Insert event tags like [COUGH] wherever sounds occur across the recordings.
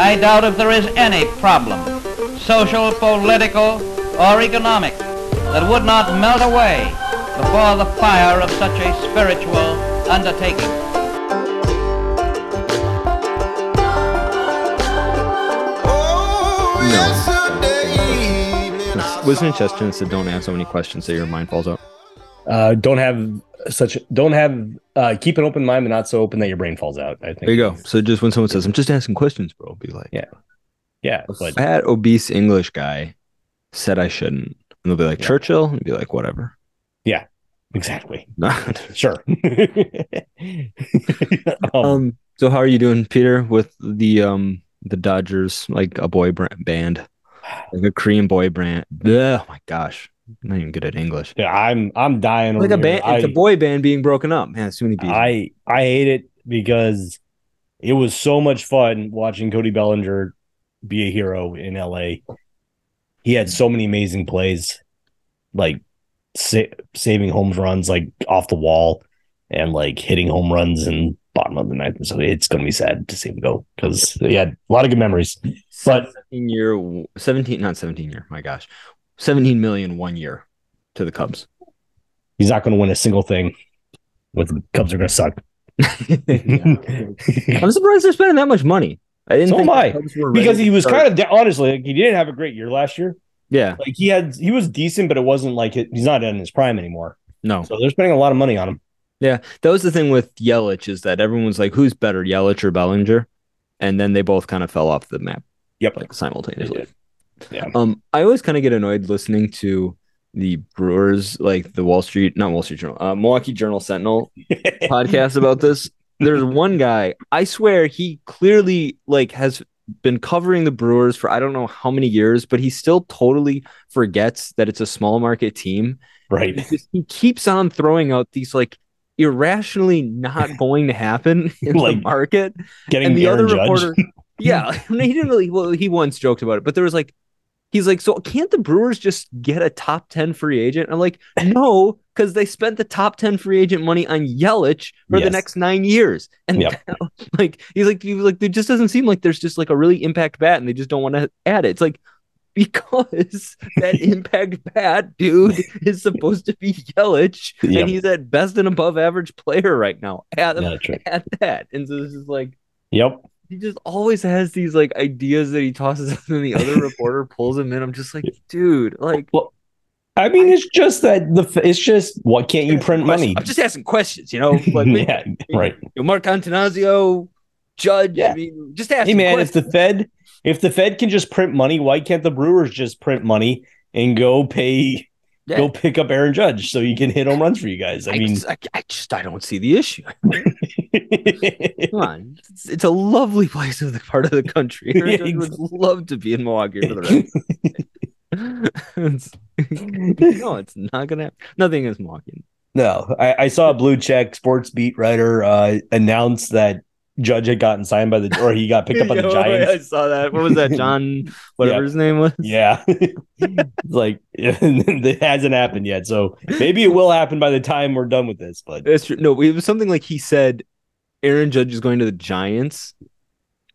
I doubt if there is any problem, social, political, or economic, that would not melt away before the fire of such a spiritual undertaking. Wasn't it Chesterton said don't ask so many questions that your mind falls out? Uh, don't have such don't have uh, keep an open mind, but not so open that your brain falls out. I think There you go. So just when someone says, I'm just asking questions, bro, be like, Yeah. Yeah, a but fat, obese English guy said I shouldn't. And they'll be like, Yeah. Churchill? And be like, whatever. Yeah, exactly. [LAUGHS] [LAUGHS] um, Sure. um, so how are you doing, Peter, with the um the Dodgers, like a boy brand, band, like a Korean boy brand? Ugh, oh my gosh. Not even good at English. yeah, I'm I'm dying. Like over a band, it's a boy band being broken up. Man, too many beats. I I hate it because it was so much fun watching Cody Bellinger be a hero in LA. He had so many amazing plays, like sa- saving home runs like off the wall and like hitting home runs and bottom of the ninth. So it's going to be sad to see him go because he had a lot of good memories. But 17 year 17 not 17 year my gosh 17 million one year to the cubs he's not going to win a single thing. With the Cubs are going to suck. [LAUGHS] i'm surprised they're spending that much money i didn't So think am I, Cubs were ready because he was start- kind of honestly like he didn't have a great year last year. yeah Like he had, he was decent, but it wasn't like it, he's not in his prime anymore. no So they're spending a lot of money on him. yeah that was the thing with yelich is that everyone's like who's better yelich or bellinger and then they both kind of fell off the map Yep. like simultaneously Yeah. um i always kind of get annoyed listening to the brewers like the wall street not wall street journal uh, milwaukee journal sentinel [LAUGHS] podcast about this. There's one guy, I swear he clearly like has been covering the Brewers for I don't know how many years, but he still totally forgets that it's a small market team. right. He, just- he keeps on throwing out these like irrationally not [LAUGHS] going to happen in the Like, market. Getting And the Aaron other Judge. reporter, [LAUGHS] yeah, I mean, he didn't really. Well, he once joked about it, but there was like, he's like, so can't the Brewers just get a top ten free agent? I'm like, no, because they spent the top ten free agent money on Yelich for the next nine years, and Yep. [LAUGHS] like he's like, he was like, it just doesn't seem like there's just like a really impact bat, and they just don't want to add it. It's like. [LAUGHS] Because that [LAUGHS] impact bat dude is supposed to be Yelich, Yep. and he's at best and above average player right now. At, Yeah, that's at that, and so this is like Yep. He just always has these like ideas that he tosses out and the other [LAUGHS] reporter pulls him in. I'm just like, dude, like Well, I mean, it's just that the it's just what can't you print money? I'm just asking questions, you know? [LAUGHS] Like yeah, right. you know, Mark Attanasio, Judge. Yeah. I mean, just ask. Hey man, if the Fed if the Fed can just print money, why can't the Brewers just print money and go pay Yeah. go pick up Aaron Judge so he can hit home runs for you guys? I I, mean, I, I just I don't see the issue. [LAUGHS] Come on, it's, it's a lovely place of the part of the country. [LAUGHS] Yeah, I would love to be in Milwaukee for the rest. [LAUGHS] it's, no, it's not gonna. happen. Nothing is Milwaukee. No, I, I saw a blue check sports beat writer uh, announce that Judge had gotten signed by the or he got picked up by the [LAUGHS] Yo, Giants. I saw that. What was that? John, [LAUGHS] whatever Yeah. his name was. Yeah, [LAUGHS] like it hasn't happened yet, so maybe it will happen by the time we're done with this. But That's true. No, it was something like he said Aaron Judge is going to the Giants.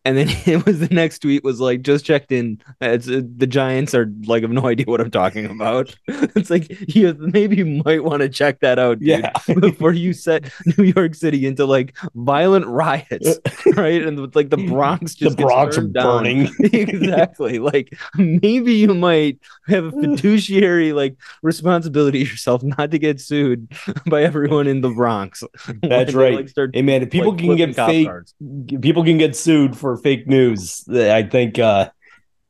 And then [LAUGHS] it was the next tweet was like, just checked in. It's uh, the Giants are like, have no idea what I'm talking about. [LAUGHS] it's like, yeah, maybe you might want to check that out, dude, yeah, [LAUGHS] before you set New York City into like violent riots, right? And with, like the Bronx the just gets Bronx are burning. exactly. Like maybe you might have a [SIGHS] fiduciary like responsibility yourself not to get sued by everyone in the Bronx. That's right. like, start, Hey man, if people like, can get fake, cars. people can get sued for fake news. I think uh,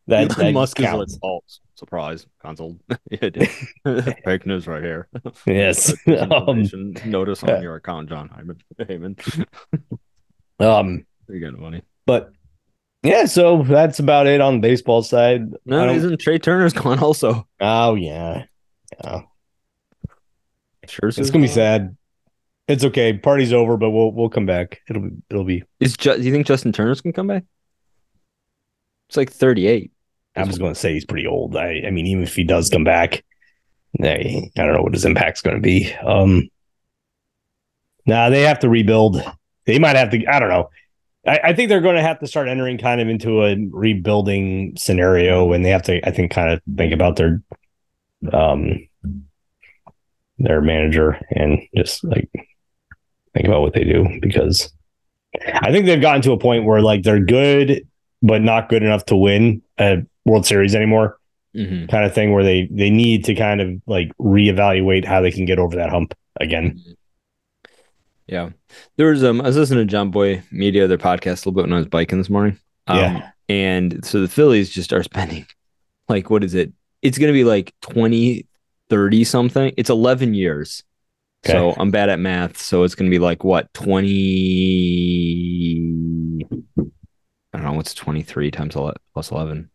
that, that Musk is counts. oh, surprise, console. [LAUGHS] [LAUGHS] Fake news right here. Yes. [LAUGHS] um, notice on your account, John Hyman. Heyman. um, You're getting money. but yeah, so that's about it on the baseball side. No, isn't Trea Turner's gone also? oh yeah, Sure, it's gonna be sad. It's okay. Party's over, but we'll we'll come back. It'll be it'll be. Is Ju- do you think Justin Turner's gonna come back? It's like 38. I was going to say he's pretty old. I I mean, even if he does come back, I, I don't know what his impact's going to be. Um, nah, they have to rebuild. They might have to. I don't know. I, I think they're going to have to start entering kind of into a rebuilding scenario, and they have to, I think, kind of think about their, um, their manager and just like think about what they do because I think they've gotten to a point where like they're good but not good enough to win a World Series anymore, Mhm. kind of thing where they they need to kind of like reevaluate how they can get over that hump again. Yeah. There was um I was listening to Jomboy Media, their podcast a little bit when I was biking this morning. Um, Yeah. And so the Phillies just are spending like what is it? It's gonna be like 20, 30 something. It's 11 years. So I'm bad at math. So it's gonna be like what 20 I don't know what's 23 times 11 plus 11.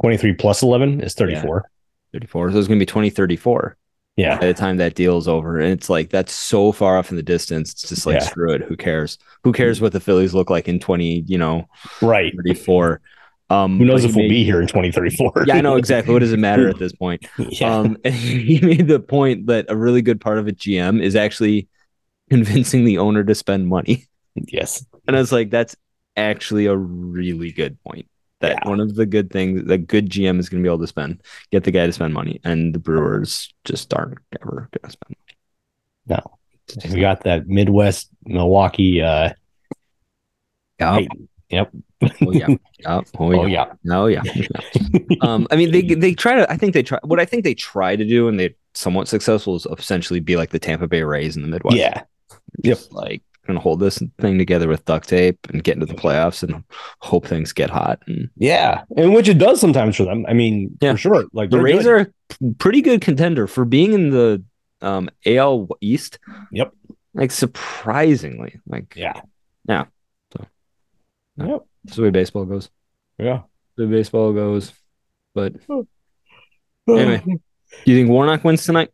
23 plus 11 is 34. 34. So it's gonna be 2034 Yeah. by the time that deal's over. And it's like that's so far off in the distance. It's just like Yeah. screw it. Who cares? Who cares mm-hmm. what the Phillies look like in 20, you know, Right. 34. Um Who knows if he we'll made- be here in 2034? Yeah, I know exactly. What does it matter at this point? [LAUGHS] yeah. Um and [LAUGHS] he made the point that a really good part of a GM is actually convincing the owner to spend money. yes. And I was like, that's actually a really good point. That Yeah. one of the good things that good GM is going to be able to spend, get the guy to spend money, and the Brewers just aren't ever going to spend. Money. No. Money. We got that Midwest Milwaukee uh Yeah. Yep. [LAUGHS] Oh yeah. Yeah. Oh yeah. Oh yeah. Oh yeah. um, I mean, they they try to. I think they try. What I think they try to do, and they're somewhat successful, is essentially be like the Tampa Bay Rays in the Midwest. Yeah. Just, like gonna hold this thing together with duct tape and get into the playoffs and hope things get hot. And Yeah. And which it does sometimes for them. I mean, Yeah. for sure. Like the Rays good. are a pretty good contender for being in the um AL East. Yep. Like surprisingly, like Yeah. Yeah. Yeah. Yep. that's the way baseball goes. Yeah. The baseball goes. But [LAUGHS] Anyway. do you think Warnock wins tonight?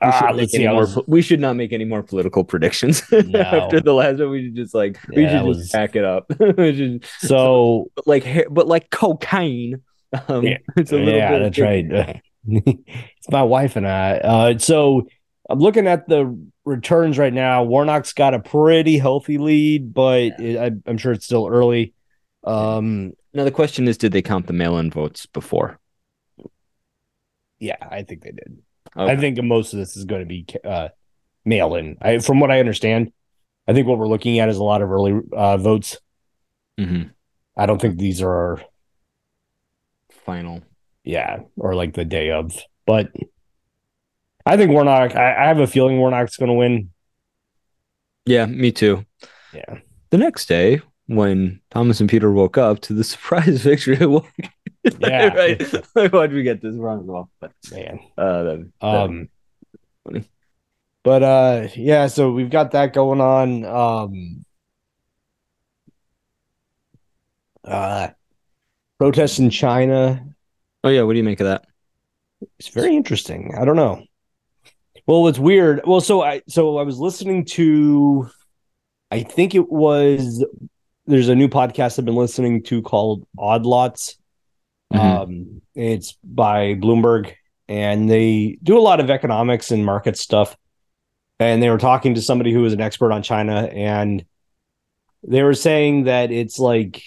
We Ah, make see. was, po- we should not make any more political predictions [LAUGHS] after the last one. We should just like we should that just was- back it up. [LAUGHS] Should- so but like but like cocaine. Um, Yeah. it's a little yeah, bit that's right. it's my wife and I. Uh, so I'm looking at the returns right now. Warnock's got a pretty healthy lead, but it, I, I'm sure it's still early. Um, Now the question is, did they count the mail-in votes before? yeah, I think they did. Okay. I think most of this is going to be uh, mail in. I, from what I understand, I think what we're looking at is a lot of early uh, votes. Mhm. I don't think these are, Final. yeah, or like the day of, but I think Warnock, I, I have a feeling Warnock's going to win. Yeah, me too. Yeah. The next day, when Thomas and Peter woke up to the [LAUGHS] surprise victory, Yeah. [LAUGHS] right. Like, why'd we get this wrong? Well, but Man. uh, that, that- Um, funny. but uh, yeah, so we've got that going on. Um, uh, protests in China. oh yeah, what do you make of that? It's very interesting. I don't know. Well, it's weird. Well, so I so I was listening to, I think it was. There's a new podcast I've been listening to called Odd Lots. Mhm. Um, it's by Bloomberg, and they do a lot of economics and market stuff. And they were talking to somebody who was an expert on China, and they were saying that it's like.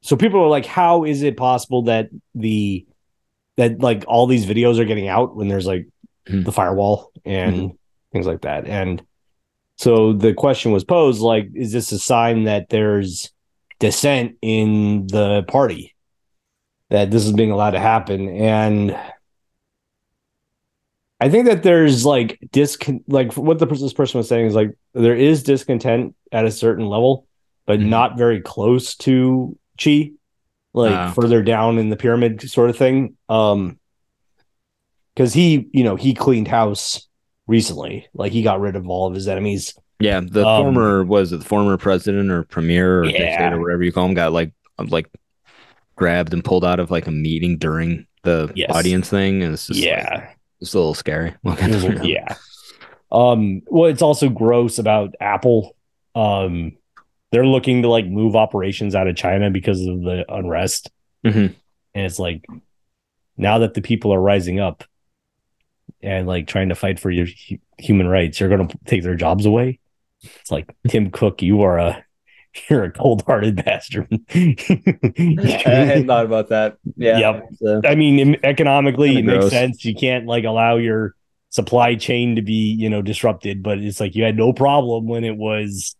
So people are like, how is it possible that the that like all these videos are getting out when there's like Mhm. the firewall and things like that. And so the question was posed like, is this a sign that there's dissent in the party? That this is being allowed to happen. And I think that there's like discon like what the this person was saying is like there is discontent at a certain level, but Mhm. not very close to Xi like further down in the pyramid sort of thing. Um, because he, you know, he cleaned house recently. Like he got rid of all of his enemies. Yeah, the Um, former was it the former president or premier or Yeah. dictator, whatever you call him, got like like grabbed and pulled out of like a meeting during the Yes. audience thing, and it's just like, yeah, it's a little scary. [LAUGHS] looking It was- through. yeah. Um, well, it's also gross about Apple. Um, they're looking to like move operations out of China because of the unrest, Mhm. and it's like now that the people are rising up and like trying to fight for your hu- human rights, you're going to take their jobs away. It's like Tim Cook, you are a [LAUGHS] you're a cold hearted bastard. [LAUGHS] I hadn't thought about that. Yeah. Yep. So, I mean, economically, Kinda it makes gross. sense. You can't like allow your supply chain to be, you know, disrupted, but it's like you had no problem when it was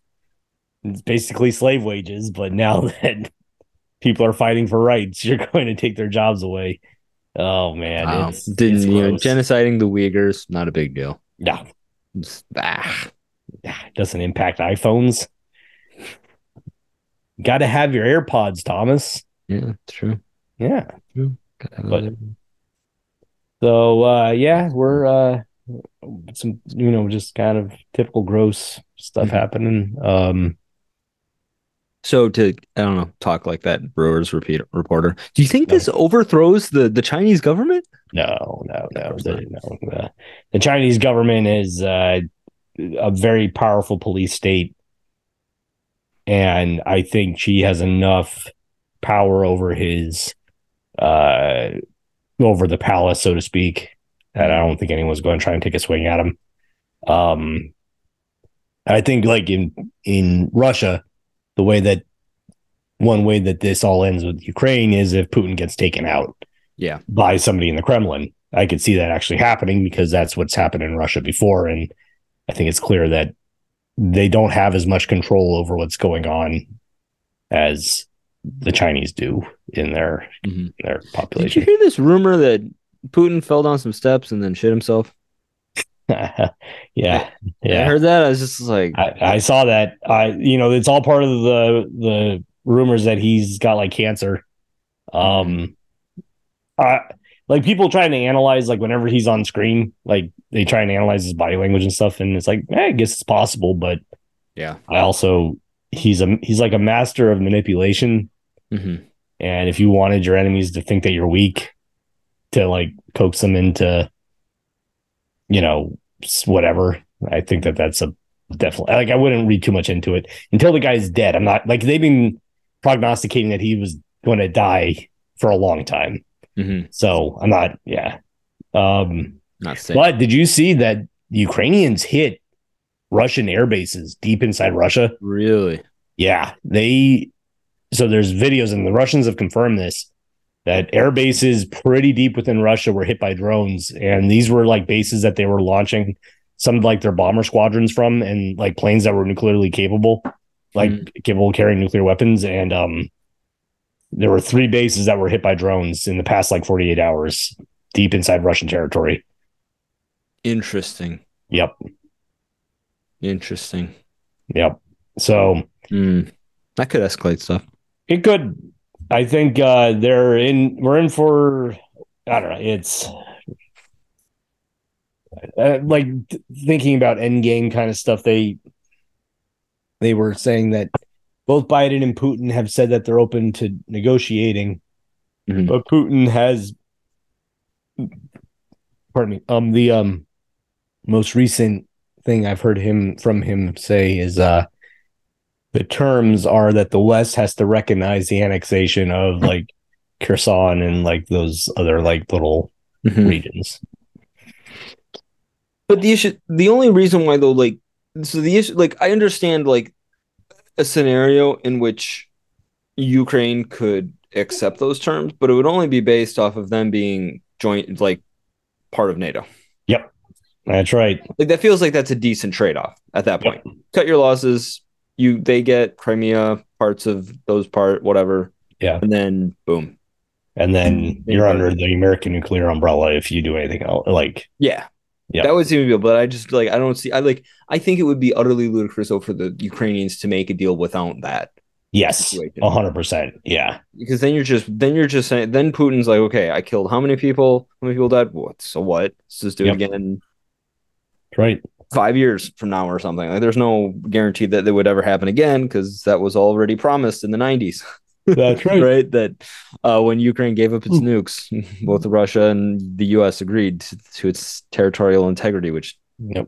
it's basically slave wages. But now [LAUGHS] that people are fighting for rights, you're going to take their jobs away. Oh man, wow. it's, Didn't it's you know, genociding the Uyghurs? Not a big deal. no, It's- ah. it doesn't impact iPhones. Got to have your AirPods, Thomas. Yeah, true. Yeah. Gotta But- So uh yeah, we're uh some you know just kind of typical gross stuff Mhm. happening. Um So to I don't know talk like that Brewers repeat reporter. Do you think No. this overthrows the the Chinese government? no, no, no, the, no. The, the Chinese government is uh a very powerful police state. And I think Xi has enough power over his uh over the palace, so to speak, that I don't think anyone's going to try and take a swing at him. Um I think like in in Russia, the way that one way that this all ends with Ukraine is if Putin gets taken out Yeah. by somebody in the Kremlin. I could see that actually happening because that's what's happened in Russia before. And I think it's clear that they don't have as much control over what's going on as the Chinese do in their Mhm. their Did you hear this rumor that Putin fell down some steps and then shit himself? Yeah. [LAUGHS] Yeah. I heard that. I was just like, I, I saw that. I you know, it's all part of the the rumors that he's got like cancer. Um I like people trying to analyze like whenever he's on screen, like they try and analyze his body language and stuff, and it's like, eh, I guess it's possible, but yeah. I also he's a he's like a master of manipulation. Mhm. And if you wanted your enemies to think that you're weak, to like coax them into, you know, whatever, I think that that's a definitely like I wouldn't read too much into it until the guy's dead. I'm not like they've been prognosticating that he was going to die for a long time, Mhm. so I'm not. Yeah. Um. Not saying. But did you see that the Ukrainians hit Russian air bases deep inside Russia? Really? Yeah, they. So there's videos, and the Russians have confirmed this that air bases pretty deep within Russia were hit by drones, and these were like bases that they were launching some of like their bomber squadrons from, and like planes that were nuclearly capable, like capable of carrying nuclear weapons. And um, there were three bases that were hit by drones in the past like 48 hours, deep inside Russian territory. Interesting. Yep, Interesting. yep. So Hmm. That could escalate stuff. It could. I think uh they're in. We're in for. I don't know. It's uh, like th- thinking about Endgame kind of stuff. They they were saying that both Biden and Putin have said that they're open to negotiating, Mhm. but Putin has. Pardon me. Um. The um most recent thing I've heard him from him say is uh the terms are that the West has to recognize the annexation of like Kherson and like those other like little Mhm. regions. But the issue, the only reason why though, like, so the issue, like, I understand like a scenario in which Ukraine could accept those terms, but it would only be based off of them being joint, like, part of NATO. Yep, that's right. Like that feels like that's a decent trade off at that Yep. point. Cut your losses. You they get Crimea, parts of those part, whatever. Yeah. And then boom. And then you're under the American nuclear umbrella if you do anything else. Like Yeah. Yeah. That would seem to be, but I just like I don't see. I like. I think it would be utterly ludicrous though for the Ukrainians to make a deal without that, yes, a hundred percent. Yeah, because then you're just then you're just saying then Putin's like, okay, I killed how many people? How many people died? What? So what? Let's just do Yep. it again right. Five years from now or something. Like, there's no guarantee that it would ever happen again because that was already promised in the 90s. [LAUGHS] That's right. right? That uh, when Ukraine gave up its nukes, both Russia and the U.S. agreed to, to its territorial integrity, which Yep.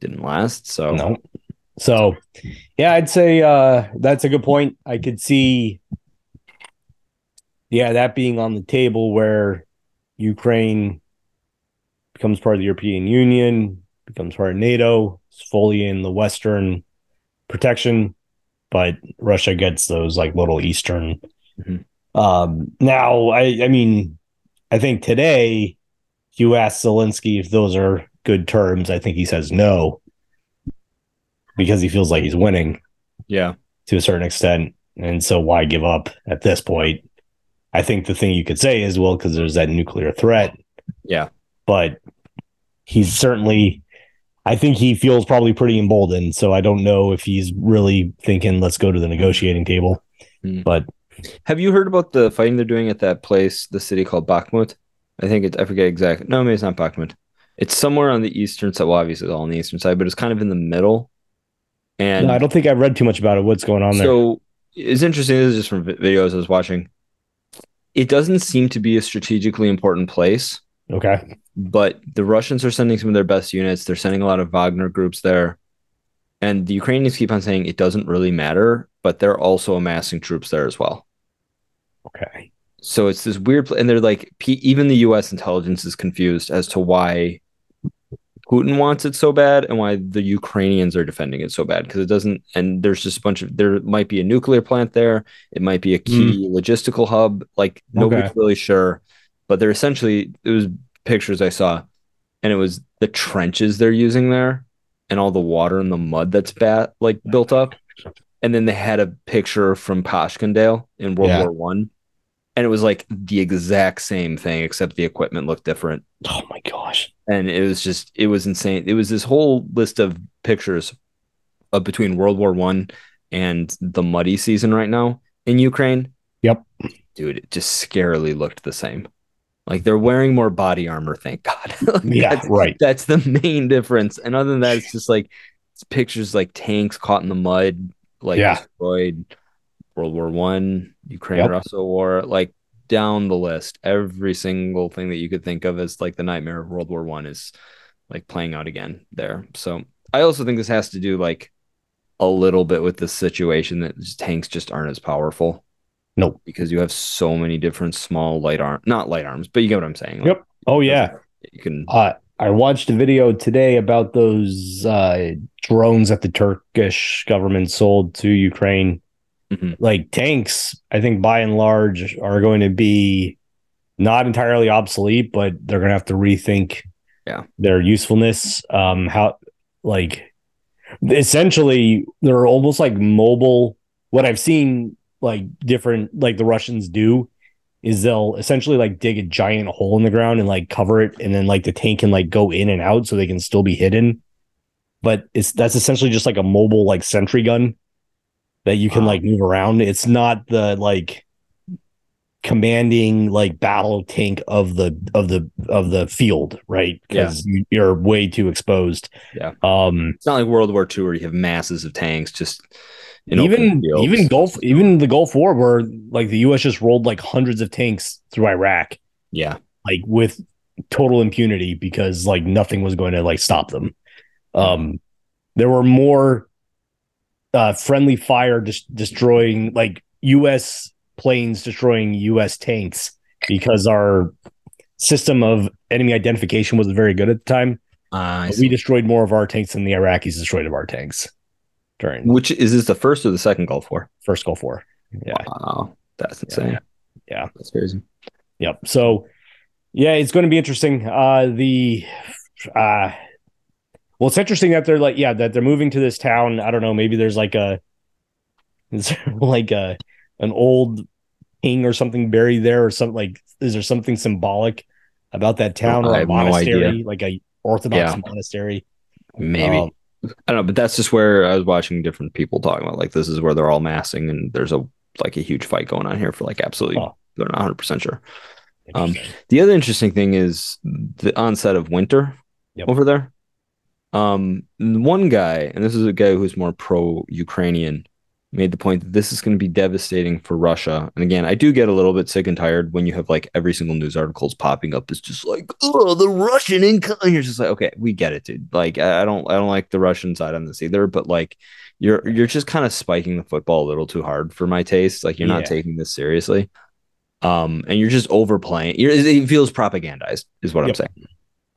didn't last. So No. So, yeah, I'd say uh, that's a good point. I could see, yeah, that being on the table where Ukraine becomes part of the European Union, becomes part of NATO, is fully in the Western protection, but Russia gets those like little eastern. Mhm. Um, now, I I mean, I think today, you ask Zelensky if those are good terms, I think he says no because he feels like he's winning Yeah. to a certain extent. And so why give up at this point? I think the thing you could say is, well, because there's that nuclear threat. Yeah. But he's certainly, I think he feels probably pretty emboldened. So I don't know if he's really thinking, let's go to the negotiating table. Hmm. But Have you heard about the fighting they're doing at that place, the city called Bakhmut? I think it's I forget exactly. No, maybe it's not Bakhmut. It's somewhere on the eastern side. Well, obviously it's all on the eastern side, but it's kind of in the middle. And no, I don't think I've read too much about it. What's going on there? so it's interesting. This is just from videos I was watching. It doesn't seem to be a strategically important place, okay. but the Russians are sending some of their best units. They're sending a lot of Wagner groups there. And the Ukrainians keep on saying it doesn't really matter, but they're also amassing troops there as well. Okay. So it's this weird, and they're like, P- even the U.S. intelligence is confused as to why Putin wants it so bad and why the Ukrainians are defending it so bad because it doesn't. And there's just a bunch of there might be a nuclear plant there, it might be a key hmm. logistical hub. Like nobody's Okay. really sure, but they're essentially it was pictures I saw, and it was the trenches they're using there, and all the water and the mud that's bat like built up, and then they had a picture from Passchendaele in World Yeah. War One and it was like the exact same thing except the equipment looked different Oh my gosh. and it was just it was insane it was this whole list of pictures of between world war one and the muddy season right now in ukraine Yep. dude it just scarily looked the same like they're wearing more body armor thank god [LAUGHS] Like, Yeah, that's, right. that's the main difference and other than that it's just like it's pictures like tanks caught in the mud like Yeah. destroyed world war one ukraine Yep. russia war like down the list every single thing that you could think of as like the nightmare of world war one is like playing out again there so i also think this has to do like a little bit with the situation that tanks just aren't as powerful Nope. because you have so many different small light arm not light arms but you get what i'm saying Like, Yep. Oh yeah. you can Uh, I watched a video today about those uh, drones that the Turkish government sold to Ukraine. Mhm. Like tanks, I think by and large are going to be not entirely obsolete, but they're going to have to rethink Yeah. their usefulness. Um, how like essentially they're almost like mobile. What I've seen like different like the Russians do is they'll essentially like dig a giant hole in the ground and like cover it and then like the tank can like go in and out so they can still be hidden. But it's that's essentially just like a mobile like sentry gun that you can Wow. like move around. It's not the like commanding like battle tank of the of the of the field right? Because you, you're way too exposed. Yeah. um it's not like world war ii where you have masses of tanks just even even Gulf even the Gulf War where like the US just rolled like hundreds of tanks through Iraq yeah like with total impunity because like nothing was going to like stop them. Um there were more uh friendly fire dis- destroying like US planes destroying US tanks because our system of enemy identification wasn't very good at the time. Uh, I But see. we destroyed more of our tanks than the Iraqis destroyed of our tanks during which is this the first or the second gulf war first Gulf War. Yeah. wow that's insane Yeah. that's crazy Yep. So yeah, it's going to be interesting. Uh the uh well it's interesting that they're like yeah, that they're moving to this town. I don't know, maybe there's like a is there [LAUGHS] like a an old king or something buried there or something like is there something symbolic about that town or a have no monastery, idea. like a orthodox Yeah. monastery? maybe Um, i don't know but that's just where i was watching different people talking about like this is where they're all massing and there's a like a huge fight going on here for like absolutely Huh. they're not 100% sure Um. The other interesting thing is the onset of winter Yep. over there. Um, one guy, and this is a guy who's more pro-Ukrainian, made the point that this is going to be devastating for Russia. And again, I do get a little bit sick and tired when you have like every single news articles popping up. It's just like, oh, the Russian income. And you're just like, okay, we get it, dude. Like, I don't, I don't like the Russian side on this either. But like, you're you're just kind of spiking the football a little too hard for my taste. Like, you're not Yeah. taking this seriously um and you're just overplaying you're, it feels propagandized is what i'm saying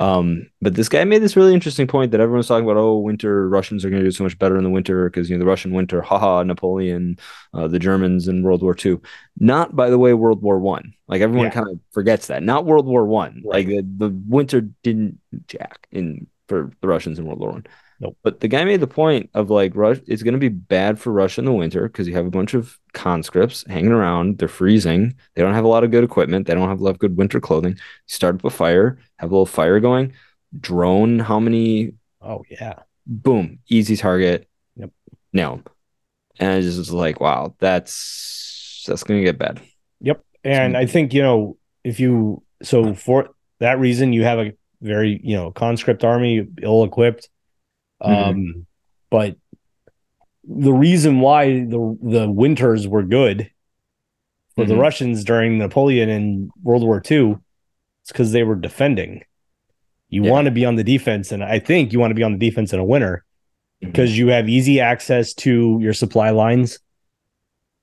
Um, but this guy made this really interesting point that everyone's talking about. Oh, winter Russians are going to do so much better in the winter because you know the Russian winter, haha, Napoleon, uh, the Germans in World War II. Not by the way, World War One. Like everyone Yeah. kind of forgets that. Not World War One. Right. Like the, the winter didn't jack in for the Russians in World War One. Nope. But the guy made the point of like Rush. It's going to be bad for Russia in the winter because you have a bunch of conscripts hanging around. They're freezing. They don't have a lot of good equipment. They don't have a lot of good winter clothing. Start up a fire, have a little fire going. Drone, how many? Oh yeah. Boom, easy target. Yep. Nail 'em. And I just was like, wow, that's that's going to get bad. Yep. And I think, you know, if you so for that reason you have a very, you know, conscript army, ill equipped. Um but the reason why the the winters were good for the Mhm. Russians during Napoleon and World War II is because they were defending. You Yeah. want to be on the defense, and I think you want to be on the defense in a winter Mm-hmm. because you have easy access to your supply lines.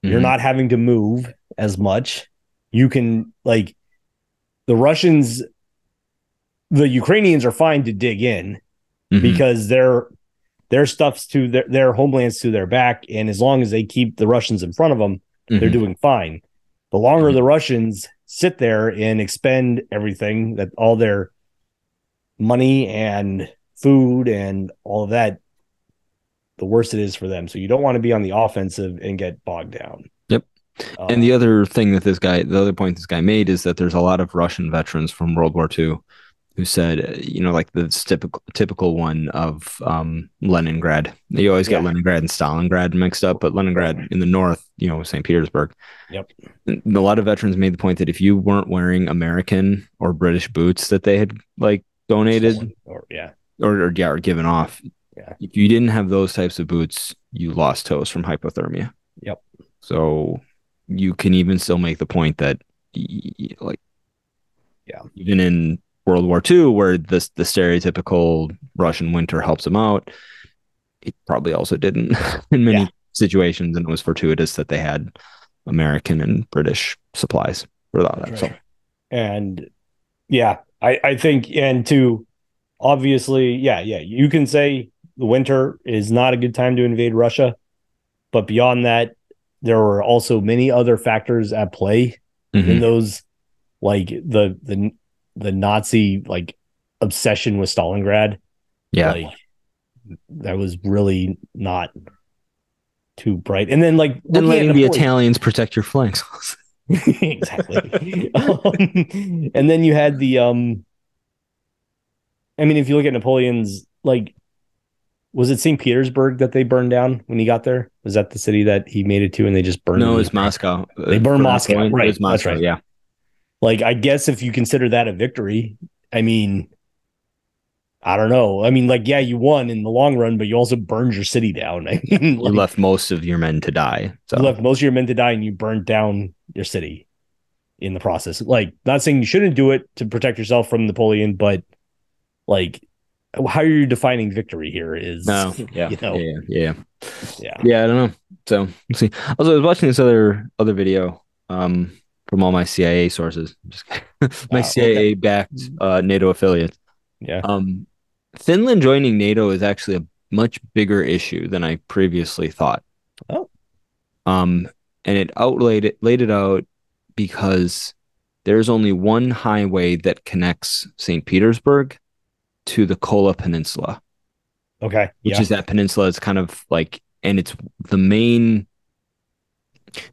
You're Mhm. not having to move as much. You can like the Russians, the Ukrainians are fine to dig in Mhm. because their their stuff's to their their homelands to their back, and as long as they keep the Russians in front of them, they're Mhm. doing fine. The longer Mhm. the Russians sit there and expend everything that all their money and food and all of that, the worse it is for them. So you don't want to be on the offensive and get bogged down. Yep. Um, And the other thing that this guy, the other point this guy made is that there's a lot of Russian veterans from World War II who said, uh, you know, like the typical typical one of um, Leningrad. You always get Yeah. Leningrad and Stalingrad mixed up, but Leningrad in the north, you know, St. Petersburg. Yep. And A lot of veterans made the point that if you weren't wearing American or British boots that they had like donated or yeah, or, or yeah, or given off, Yeah. if you didn't have those types of boots, you lost toes from hypothermia. Yep. So you can even still make the point that, like, Yeah. even in World War II, where this the stereotypical Russian winter helps them out, it probably also didn't [LAUGHS] in many Yeah. situations, and it was fortuitous that they had American and British supplies for that. So and yeah, I I think and to obviously, yeah, yeah, you can say the winter is not a good time to invade Russia, but beyond that, there were also many other factors at play in mhm. those, like the the the Nazi like obsession with Stalingrad. yeah, like that was really not too bright. And then like and looking letting the Italians protect your flanks. [LAUGHS] exactly. um, and then you had the um I mean if you look at Napoleon's like was it St. Petersburg that they burned down when he got there? Was that the city that he made it to and they just burned no, it? it's Moscow. They burned Moscow, point, it right, was that's right. Yeah. Like I guess if you consider that a victory, I mean I don't know. I mean, like, yeah, you won in the long run, but you also burned your city down. [LAUGHS] I mean, you left most of your men to die. So you left most of your men to die and you burned down your city in the process. Like, not saying you shouldn't do it to protect yourself from Napoleon, but like, how are you defining victory here? Is no, [LAUGHS] yeah, you know, yeah, yeah, yeah, yeah. I don't know. So let's see. Also, I was watching this other other video um from all my CIA sources. [LAUGHS] My Wow, CIA backed uh, NATO affiliates. yeah, Um, Finland joining NATO is actually a much bigger issue than I previously thought. Oh. Um, and it outlaid it laid it out because there's only one highway that connects St. Petersburg to the Kola Peninsula, okay, which yeah, is that peninsula. It's kind of like, and it's the main.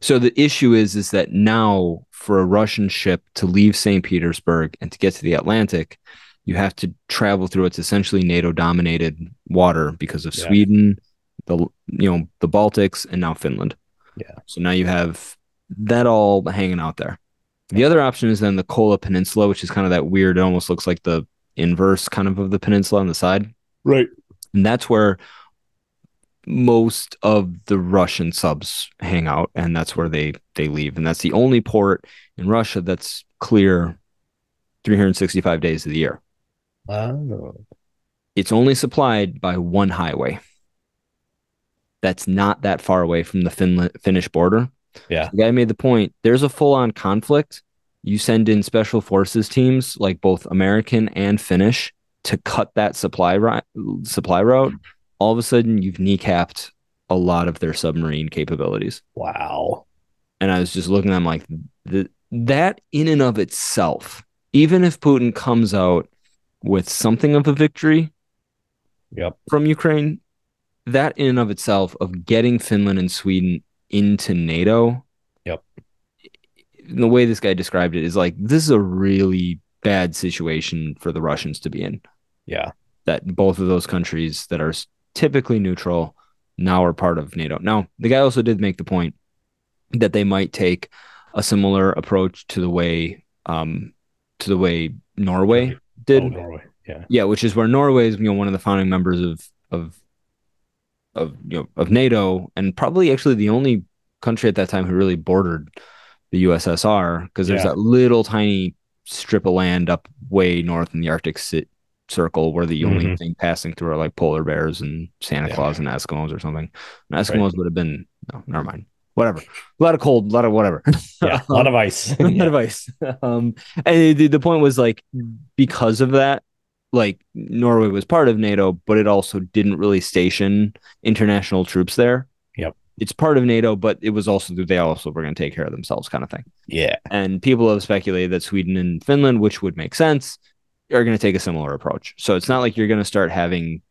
So the issue is, is that now for a Russian ship to leave St. Petersburg and to get to the Atlantic, you have to travel through its essentially NATO-dominated water because of Yeah. Sweden, the you know the Baltics, and now Finland. Yeah. So now you have that all hanging out there. The other option is then the Kola Peninsula, which is kind of that weird. It almost looks like the inverse kind of of the peninsula on the side. right, And that's where most of the Russian subs hang out, and that's where they they leave. And that's the only port in Russia that's clear 365 days of the year. oh, It's only supplied by one highway. That's not that far away from the Finland Finnish border. Yeah. The guy made the point. There's a full-on conflict. You send in special forces teams, like both American and Finnish, to cut that supply route, supply route, all of a sudden you've kneecapped a lot of their submarine capabilities. Wow. And I was just looking at them like the, that in and of itself, even if Putin comes out with something of a victory Yep. from Ukraine, that in and of itself of getting Finland and Sweden into NATO. Yep. The way this guy described it is like this is a really bad situation for the Russians to be in. Yeah. That both of those countries that are typically neutral now we're part of NATO. Now, the guy also did make the point that they might take a similar approach to the way um to the way Norway did. Oh, Norway. Yeah. Yeah, which is where Norway is, you know, one of the founding members of of of you know of NATO, and probably actually the only country at that time who really bordered the USSR, because there's Yeah. that little tiny strip of land up way north in the Arctic Circle where the only Mhm. thing passing through are like polar bears and Santa Yeah. Claus and Eskimos or something. And Eskimos would have been no, never mind. Whatever. A lot of cold, a lot of whatever. Yeah. [LAUGHS] A lot of ice. [LAUGHS] a lot of ice. [LAUGHS] Um, and the, the point was like because of that, like Norway was part of NATO, but it also didn't really station international troops there. Yep. It's part of NATO, but it was also they also were going to take care of themselves, kind of thing. yeah. And people have speculated that Sweden and Finland, which would make sense, are going to take a similar approach. So it's not like you're going to start having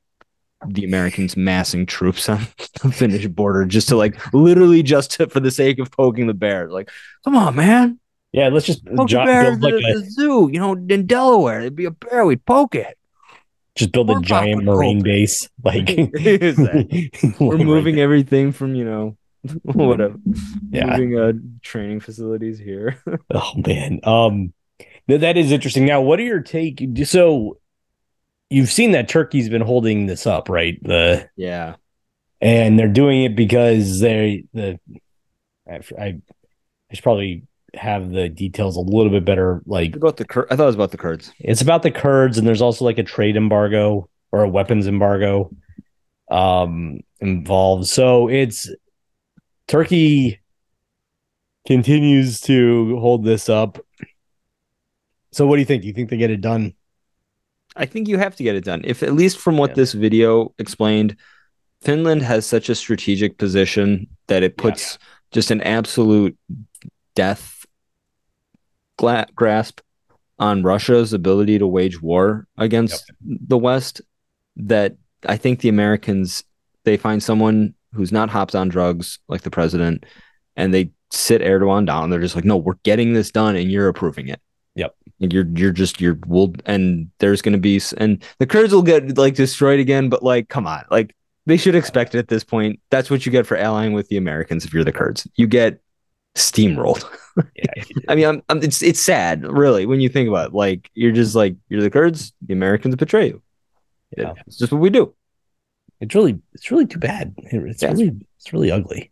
the Americans massing troops [LAUGHS] on the Finnish border just to like literally just to, for the sake of poking the bear. Like, come on, man. Yeah. Let's just Poke jo- build like the, a zoo, you know, in Delaware. There'd be a bear, we'd poke it. just build a giant marine base. Like [LAUGHS] [LAUGHS] We're moving everything from, you know, whatever. Yeah. Moving uh, training facilities here. Oh man. Um that is interesting. Now, what are your take? So you've seen that Turkey's been holding this up, right? The yeah. and they're doing it because they the I, I I should probably have the details a little bit better. Like about the Kur- I thought it was about the Kurds. it's about the Kurds, and there's also like a trade embargo or a weapons embargo um involved. So it's Turkey continues to hold this up. So what do you think? Do you think they get it done? I think you have to get it done. If at least from what Yeah. this video explained, Finland has such a strategic position that it puts just an absolute death gla- grasp on Russia's ability to wage war against the West. That I think the Americans they find someone who's not hopped on drugs like the president, and they sit Erdogan down. They're just like, no, we're getting this done, and you're approving it. You're you're just you're will and there's gonna be and the Kurds will get like destroyed again, but like come on, like they should expect it at this point. That's what you get for allying with the Americans if you're the Kurds. You get steamrolled. [LAUGHS] Yeah. I mean, I'm, I'm, it's it's sad, really, when you think about it. Like you're just like you're the Kurds, the Americans betray you. Yeah. It's just what we do. It's really it's really too bad. It's Yeah. really it's really ugly.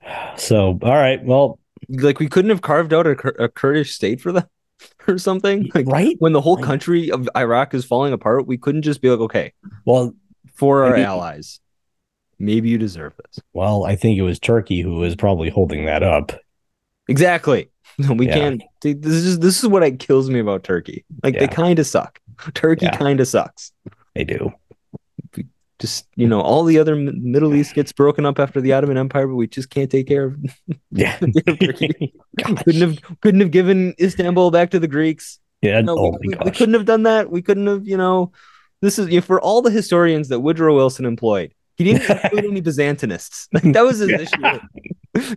[SIGHS] So all right, well, Like we couldn't have carved out a, a Kurdish state for them [LAUGHS] or something. Like right? when the whole country of Iraq is falling apart, we couldn't just be like, okay, Well, for our Maybe- allies, maybe you deserve this. well, I think it was Turkey who was probably holding that up. Exactly. [LAUGHS] We Yeah. can't. This is this is what it kills me about Turkey. Like they kind of suck. [LAUGHS] Turkey Yeah. kind of sucks. They do. Just you know, all the other M- Middle East gets broken up after the Ottoman Empire, but we just can't take care of. [LAUGHS] Yeah. [LAUGHS] Couldn't have couldn't have given Istanbul back to the Greeks. Yeah. No, oh we, we- we couldn't have done that. We couldn't have, you know. This is you know, for all the historians that Woodrow Wilson employed. He didn't [LAUGHS] include any Byzantinists. Like, that was his issue.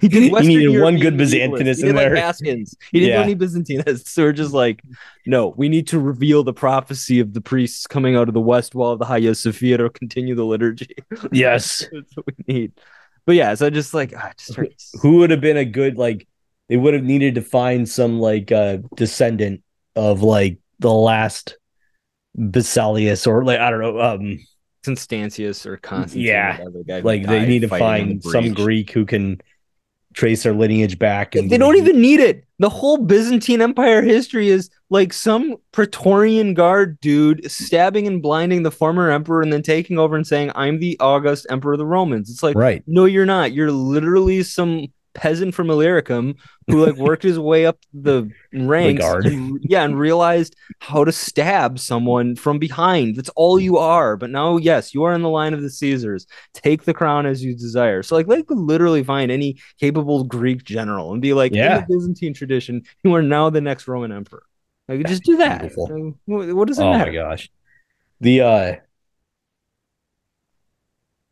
He did He needed one good. Byzantinist He did in like there. Haskins. He didn't Yeah. do any Byzantinists. [LAUGHS] So we're just like, no, we need to reveal the prophecy of the priests coming out of the west wall of the Hagia Sophia to continue the liturgy. [LAUGHS] Yes. That's what we need. But yeah, so just like ah, just Who would have been a good like? They would have needed to find some like uh descendant of like the last Basileus or like I don't know. Um, Constantius or Constantine. Yeah. whatever, guy like they need to find the some. Greek who can trace their lineage back. And They don't even need it. The whole Byzantine Empire history is like some Praetorian Guard dude stabbing and blinding the former emperor and then taking over and saying, I'm the August Emperor of the Romans. It's like, right. no, you're not. You're literally some peasant from Illyricum who like [LAUGHS] worked his way up the ranks. and- yeah, and realized how to stab someone from behind. That's all you are. But now, yes, you are in the line of the Caesars. Take the crown as you desire. So like they could literally find any capable Greek general and be like, Yeah. in the Byzantine tradition, you are now the next Roman emperor. Like just do that. Beautiful. What what does it oh matter? Oh my gosh. The uh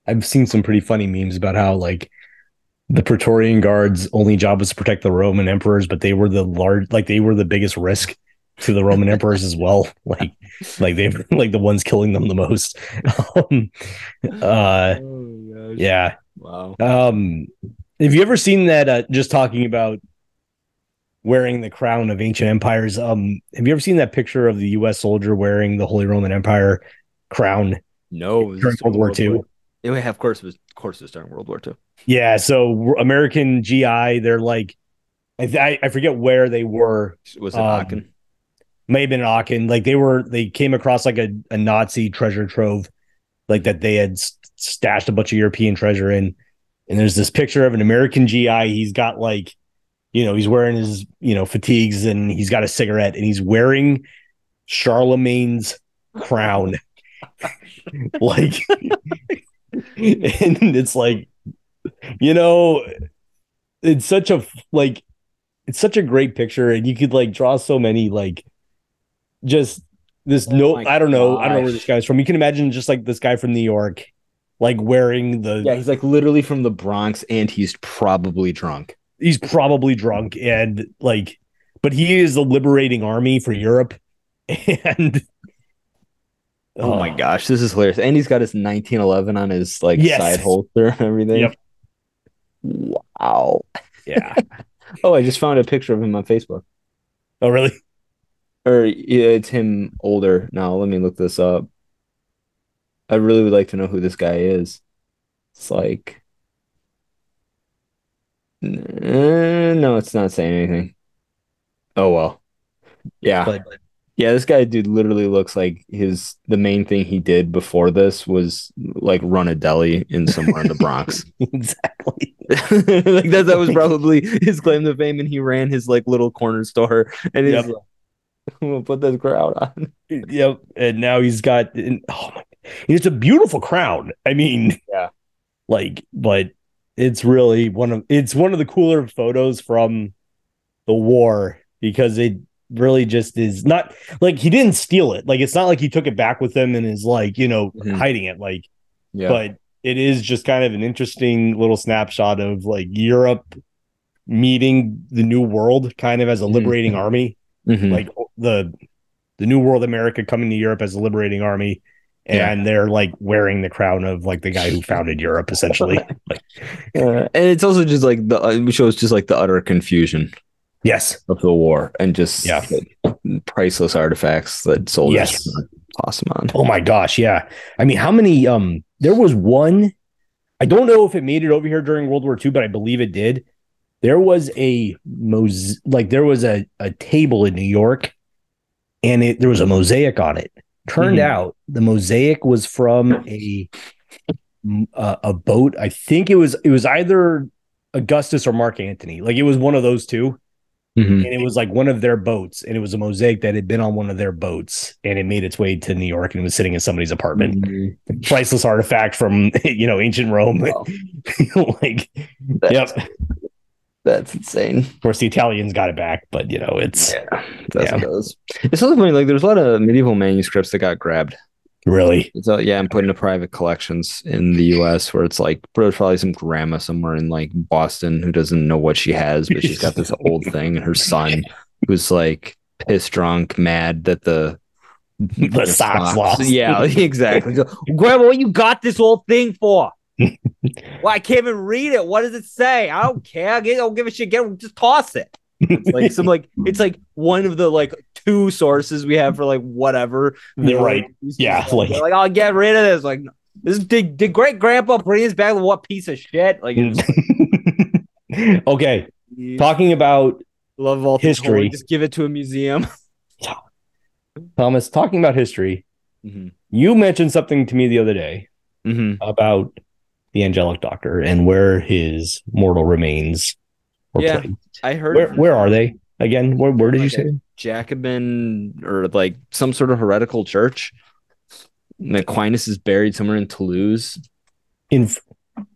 I've seen some pretty funny memes about how like the Praetorian Guards only job was to protect the Roman emperors, but they were the large like they were the biggest risk to the Roman emperors as well. [LAUGHS] Like like they were like the ones killing them the most. [LAUGHS] um, uh Oh yeah. Wow. Um, have you ever seen that? Uh, just talking about wearing the crown of ancient empires. Um, have you ever seen that picture of the U.S. soldier wearing the Holy Roman Empire crown? No, During World War II. Yeah, of course it was. Of course it was during World War II. Yeah. So American GI, they're like, I, I, I forget where they were. Was it Um, Aachen? May have been Aachen. Like they were, they came across like a, a Nazi treasure trove, like that they had stashed a bunch of European treasure in. And there's this picture of an American GI. He's got like, you know, he's wearing his, you know, fatigues and he's got a cigarette and he's wearing Charlemagne's crown. [LAUGHS] like, [LAUGHS] and it's like, you know, it's such a like, it's such a great picture, and you could like draw so many like, just this Oh no, I don't know, I don't know where this guy's from. You can imagine just like this guy from New York, like wearing the Yeah, he's like literally from the Bronx, and he's probably drunk. he's probably drunk and like but he is the liberating army for Europe [LAUGHS] and Oh, my um, gosh, this is hilarious! And he's got his 1911 on his like Yes. side holster and everything. Yep. Wow. yeah [LAUGHS] [LAUGHS] Oh, I just found a picture of him on Facebook. oh really Or yeah, it's him older now. Let me look this up. I really would like to know who this guy is. It's like, no, it's not saying anything. Oh well, yeah. but Yeah, this guy dude literally looks like his the main thing he did before this was like run a deli in somewhere in the Bronx. [LAUGHS] exactly [LAUGHS] like that that was probably his claim to fame and he ran his like little corner store and he's Yep. like, we'll put this crowd on. [LAUGHS] yep and now he's got oh my it's a beautiful crown i mean Yeah. like but it's really one of it's one of the cooler photos from the war because it really just is not like he didn't steal it like it's not like he took it back with him and is like you know Mhm. hiding it like Yeah. but it is just kind of an interesting little snapshot of like Europe meeting the new world kind of as a Mhm. liberating army Mhm. like the the new world America coming to Europe as a liberating army and they're like wearing the crown of like the guy who founded Europe essentially [LAUGHS] like Uh, and it's also just like the uh, shows just like the utter confusion yes of the war and just Yeah. like, priceless artifacts that soldiers Yes. toss them on. oh my gosh yeah I mean how many um there was one I don't know if it made it over here during World War II but I believe it did there was a mos like there was a, a table in New York and it there was a mosaic on it. Turned Mhm. out the mosaic was from a a, a boat. I think it was it was either Augustus or Mark Antony. Like it was one of those two. Mhm. And it was like one of their boats, and it was a mosaic that had been on one of their boats, and it made its way to New York and was sitting in somebody's apartment. Mhm. Priceless artifact from [LAUGHS] you know ancient Rome. Wow. [LAUGHS] like, That's, yep. that's insane. Of course, the Italians got it back, but you know it's Yeah, that's Yeah. what it is. It's also funny. Like, there's a lot of medieval manuscripts that got grabbed. Really So uh, yeah, I'm putting to private collections in the U.S. where it's like there's probably some grandma somewhere in like Boston who doesn't know what she has, but she's got this old [LAUGHS] thing, and her son who's like pissed drunk, mad that the The Sox lost. Yeah, [LAUGHS] exactly. So, grandma, what you got this old thing for? [LAUGHS] well, I can't even read it. What does it say? I don't care. I don't give a shit. Get just toss it. It's like some like it's like one of the like two sources we have for like whatever. They're right. Yeah, like- like, I'll get rid of this. Like this did, did great grandpa bring this back? What piece of shit? Like [LAUGHS] okay, like, talking about love all history. Just give it to a museum. [LAUGHS] Thomas, talking about history, hmm you mentioned something to me the other day hmm about the angelic doctor and where his mortal remains Or Yeah. played. I heard Where where are they again? Where where did you say? Jacobin or like some sort of heretical church. And Aquinas is buried somewhere in Toulouse In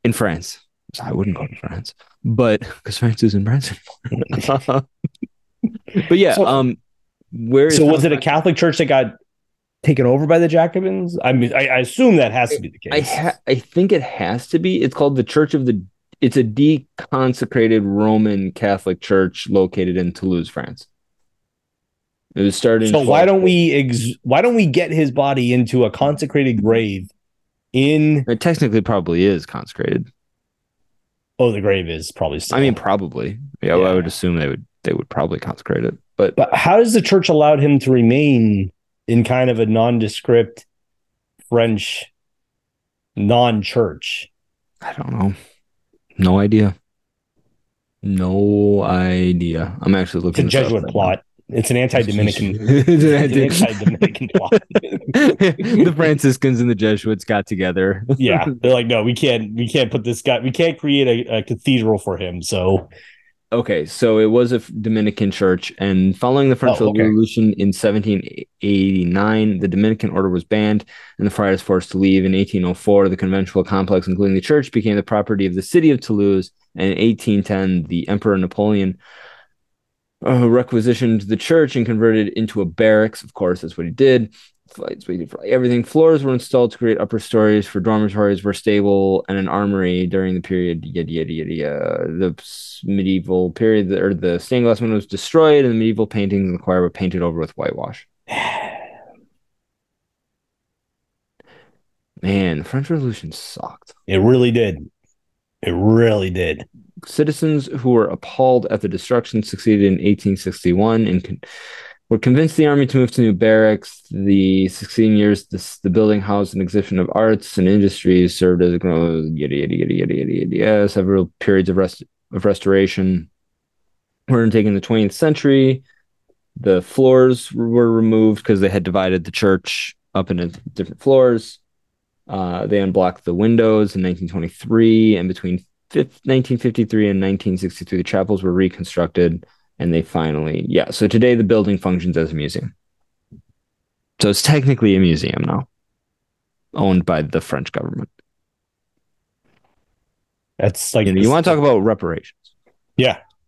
in France. I wouldn't go to France, but because France is in France. anymore. [LAUGHS] but yeah, So- um, where is so was it a Catholic church that got taken over by the Jacobins? I mean, I, I assume that has to be the I case. ha- I think it has to be. It's called the Church of the. It's a deconsecrated Roman Catholic church located in Toulouse, France. It was started. in so why don't we ex- why don't we get his body into a consecrated grave in It technically probably is consecrated. oh the grave is probably still I mean, probably. Yeah, Yeah. I would assume they would. They would probably consecrate it, but but how does the church allowed him to remain in kind of a nondescript French non-church? I don't know. No idea. No idea. I'm actually looking. It's a looking. this up Jesuit plot. It's an anti-Dominican. [LAUGHS] It's an anti- anti-Dominican [LAUGHS] the Franciscans and the Jesuits got together. [LAUGHS] yeah, they're like, no, we can't, we can't put this guy, we can't create a, a cathedral for him. So Okay, so it was a Dominican church, and following the French Oh, okay. Revolution in 1789, the Dominican order was banned, and the friars forced to leave. In 1804, the conventual complex, including the church, became the property of the city of Toulouse. And in 1810, the Emperor Napoleon uh, requisitioned the church and converted it into a barracks. Of course, that's what he did. Flights, fly- everything. Floors were installed to create upper stories for dormitories, were stable, and an armory during the period. Yada yada yada. yada. The medieval period, or the stained glass window was destroyed, and the medieval paintings in the choir were painted over with whitewash. [SIGHS] Man, the French Revolution sucked. it really did. It really did. Citizens who were appalled at the destruction succeeded in 1861 and con- were convinced the army to move to new barracks. The succeeding years, this, the building housed an exhibition of arts and industries, served as a yada yada yada yada yada yada. yada. Several periods of rest of restoration were undertaken in the 20th century. The floors were removed because they had divided the church up into different floors. Uh, they unblocked the windows in 1923, and between 1953 and 1963, the chapels were reconstructed, and they finally, yeah. So today, the building functions as a museum. So it's technically a museum now, owned by the French government. That's like You, know, you want to talk about reparations? yeah. [LAUGHS]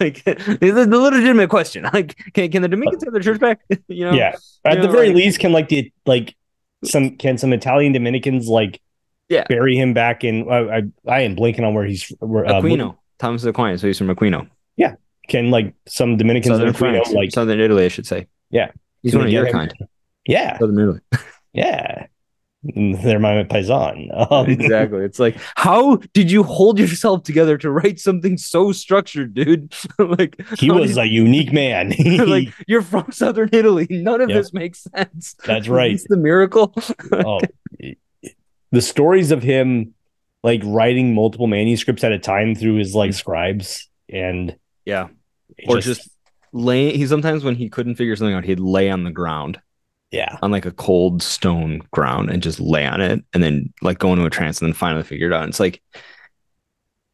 like [LAUGHS] the, the legitimate question [LAUGHS] like can, can the dominicans have their church back you know Yeah. At you the know, very like- least, can like the like some can some Italian Dominicans like Yeah. bury him back in? I I, I am blinking on where he's where uh, aquino thomas Aquino, so he's from aquino Yeah. Can like some Dominicans southern in Aquino, france like southern italy i should say Yeah. he's one of your kind yeah southern italy [LAUGHS] yeah. They're my paisan. Um, exactly. It's like how did you hold yourself together to write something so structured dude? [LAUGHS] Like He was did- a unique man. [LAUGHS] like [LAUGHS] you're from southern italy. None of Yep. this makes sense. That's right. it's the miracle? Oh, the stories of him like writing multiple manuscripts at a time through his like scribes and yeah. or just lay he sometimes when he couldn't figure something out he'd lay on the ground yeah on like a cold stone ground and just lay on it and then like go into a trance and then finally figure it out. It's like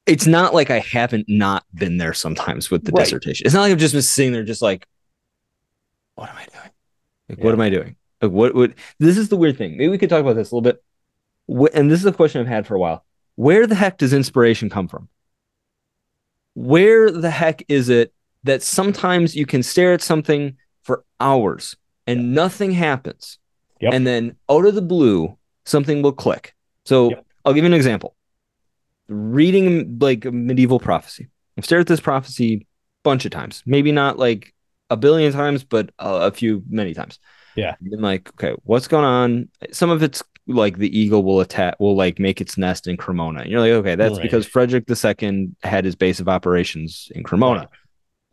it's not like I haven't not been there sometimes with the Right. dissertation. It's not like I've just been sitting there just like, what am I doing? Like, what am I doing? Like, what would this is the weird thing. Maybe we could talk about this a little bit. Wh- and this is a question I've had for a while. Where the heck does inspiration come from? Where the heck is it that sometimes you can stare at something for hours and nothing happens? Yep. And then out of the blue, something will click. So Yep. I'll give you an example. Reading like a medieval prophecy. I've stared at this prophecy a bunch of times. Maybe not like a billion times, but a, a few, many times. Yeah. Been like, okay, what's going on? Some of it's like the eagle will attack, will like make its nest in Cremona. And you're like, okay, that's Right. because Frederick II had his base of operations in Cremona. Right.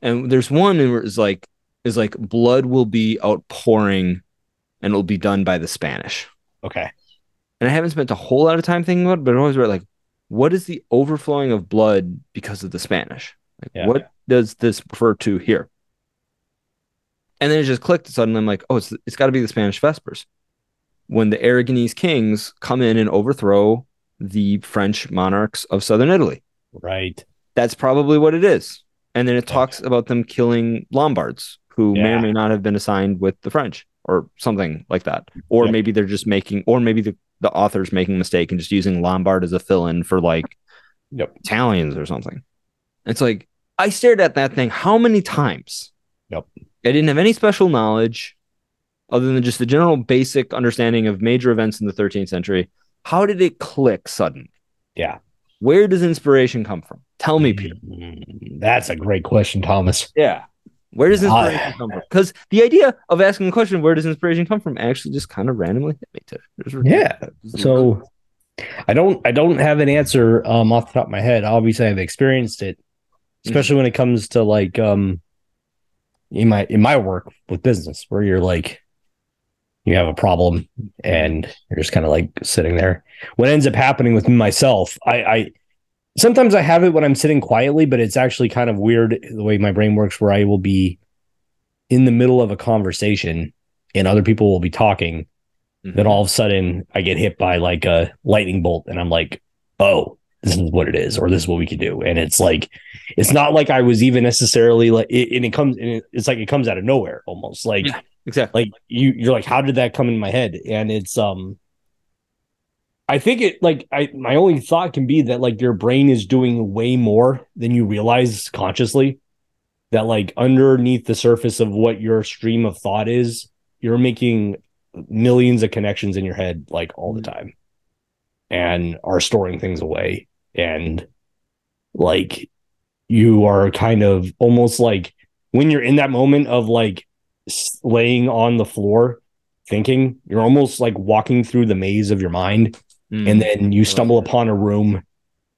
And there's one where it's like, is like blood will be outpouring and it'll be done by the Spanish. okay And I haven't spent a whole lot of time thinking about it, but I always read like, what is the overflowing of blood because of the Spanish? Like, Yeah. what does this refer to here? And then it just clicked. Suddenly, I'm like, oh, it's it's got to be the Spanish Vespers, when the Aragonese kings come in and overthrow the French monarchs of southern Italy. right that's probably what it is. And then it talks about them killing Lombards who may or may not have been assigned with the French or something like that. Or Yep. maybe they're just making, or maybe the, the author's making a mistake and just using Lombard as a fill in for like Yep. Italians or something. It's like, I stared at that thing how many times? Yep. I didn't have any special knowledge other than just the general basic understanding of major events in the 13th century. How did it click sudden? Yeah. Where does inspiration come from? Tell me, Peter. Mm, That's a great question, Thomas. Yeah. Where does inspiration come from? Because the idea of asking the question, where does inspiration come from, actually just kind of randomly hit me. To, there's- Yeah. So I don't I don't have an answer um off the top of my head. Obviously I've experienced it, especially when it comes to like um in my in my work with business where you're like you have a problem and you're just kind of like sitting there. What ends up happening with myself, I I sometimes I have it when I'm sitting quietly, but it's actually kind of weird the way my brain works where I will be in the middle of a conversation and other people will be talking Mhm. then all of a sudden I get hit by like a lightning bolt and I'm like, oh, this is what it is, or this is what we can do. And it's like, it's not like I was even necessarily like, it, and it comes, and it, it's like it comes out of nowhere almost. Like, Yeah. exactly. like you, you're like, how did that come in my head? And it's, um, I think it like I my only thought can be that like your brain is doing way more than you realize consciously. That like underneath the surface of what your stream of thought is, you're making millions of connections in your head like all the mm. time and are storing things away and like you are kind of almost like when you're in that moment of like laying on the floor thinking you're almost like walking through the maze of your mind Mm. and then you stumble upon a room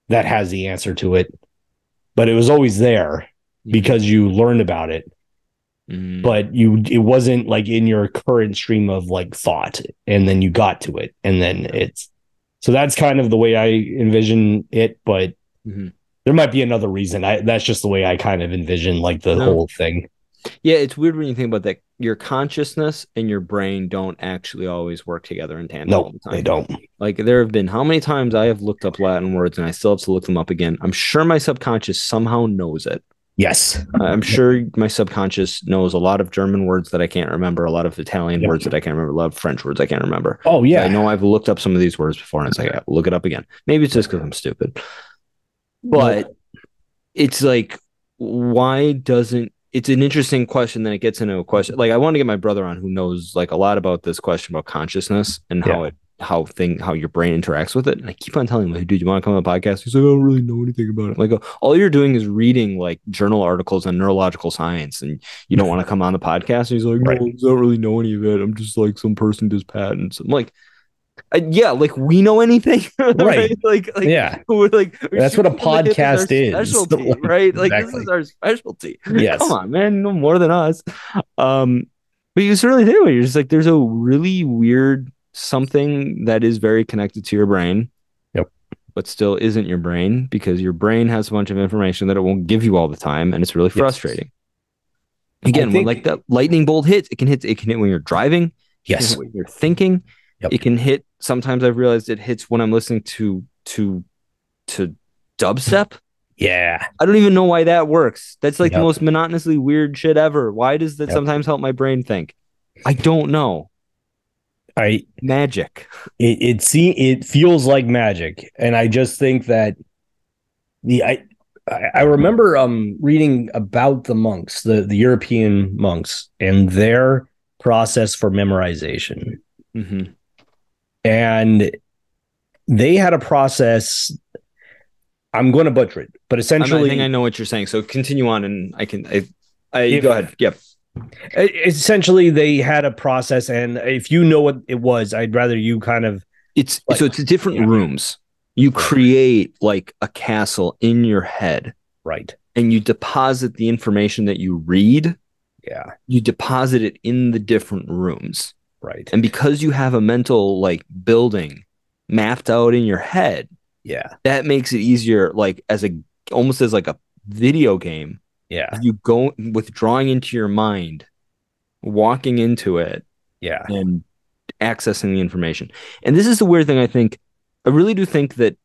that has the answer to it but it was always there because you learned about it Mm. but you it wasn't like in your current stream of like thought and then you got to it and then it's so that's kind of the way i envision it but Mhm. there might be another reason i that's just the way i kind of envision like the No. whole thing yeah, it's weird when you think about that. Your consciousness and your brain don't actually always work together in tandem all no the time. they don't Like there have been how many times I have looked up Latin words and I still have to look them up again. I'm sure my subconscious somehow knows it. yes I'm sure my subconscious knows a lot of German words that I can't remember, a lot of Italian Yep. words that I can't remember, a lot of French words I can't remember. oh yeah. I know I've looked up some of these words before and it's like, I look it up again. Maybe it's just because I'm stupid. But it's like, why doesn't it's an interesting question. Then it gets into a question. Like I want to get my brother on who knows like a lot about this question about consciousness and how Yeah. it how thing how your brain interacts with it. And I keep on telling him, like, dude, you want to come on the podcast? He's like, I don't really know anything about it. Like all you're doing is reading like journal articles on neurological science, and you don't want to [LAUGHS] come on the podcast. And he's like, Right. I don't really know any of it. I'm just like some person does patents. I'm like. Uh, yeah, like we know anything, [LAUGHS] Right. Like, like yeah [LAUGHS] we're like we're That's what a shooting from the hip podcast is. [LAUGHS] specialty, Like, right? Like exactly. this is our specialty. Yes. Come on, man, no more than us. Um, but you really do. You're just like there's a really weird something that is very connected to your brain. Yep. But still isn't your brain because your brain has a bunch of information that it won't give you all the time, and it's really Yes. frustrating. Again, when like that lightning bolt hits, it can hit. It can hit when you're driving. Yes when you're thinking. Yep. It can hit. Sometimes I've realized it hits when I'm listening to to to dubstep. [LAUGHS] yeah I don't even know why that works. That's like the most monotonously weird shit ever. Why does that Yep. sometimes help my brain think? I don't know. i Magic. it it see it feels like magic and i just think that the i I I remember um reading about the monks, the, the European monks, and their process for memorization. Mm-hmm. And they had a process. I'm going to butcher it, but I essentially, think I know what you're saying. So continue on, and I can. I, I If- go ahead. Yep. Essentially they had a process. And if you know what it was, I'd rather you kind of It's Like- so it's different Yeah. rooms. You create like a castle in your head, right. and you deposit the information that you read. Yeah. You deposit it in the different rooms. Right. And because you have a mental like building mapped out in your head, Yeah. that makes it easier, like as a almost as like a video game. Yeah. You go withdrawing into your mind, walking into it, Yeah. and accessing the information. And this is the weird thing I think. I really do think that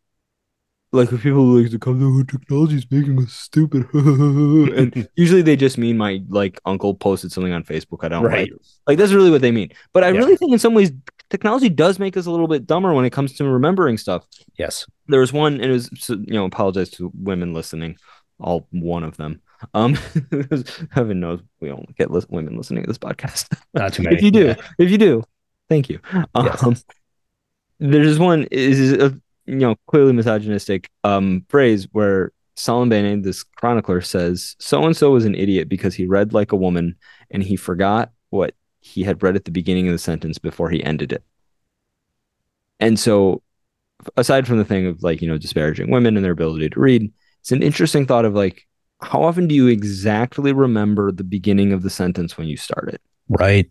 like when people who like to come to technology is making us stupid [LAUGHS] and [LAUGHS] usually they just mean my like uncle posted something on facebook i don't Right. like like that's really what they mean but i Yeah. really think in some ways technology does make us a little bit dumber when it comes to remembering stuff Yes. there was one and it was you know apologize to women listening all one of them um [LAUGHS] heaven knows we don't get lis- women listening to this podcast Not too many. if you do Yeah. if you do thank you Yes. um there's one is a you know clearly misogynistic um phrase where Salimbene, this chronicler says so and so was an idiot because he read like a woman and he forgot what he had read at the beginning of the sentence before he ended it and so aside from the thing of like you know disparaging women and their ability to read it's an interesting thought of like how often do you exactly remember the beginning of the sentence when you start it Right.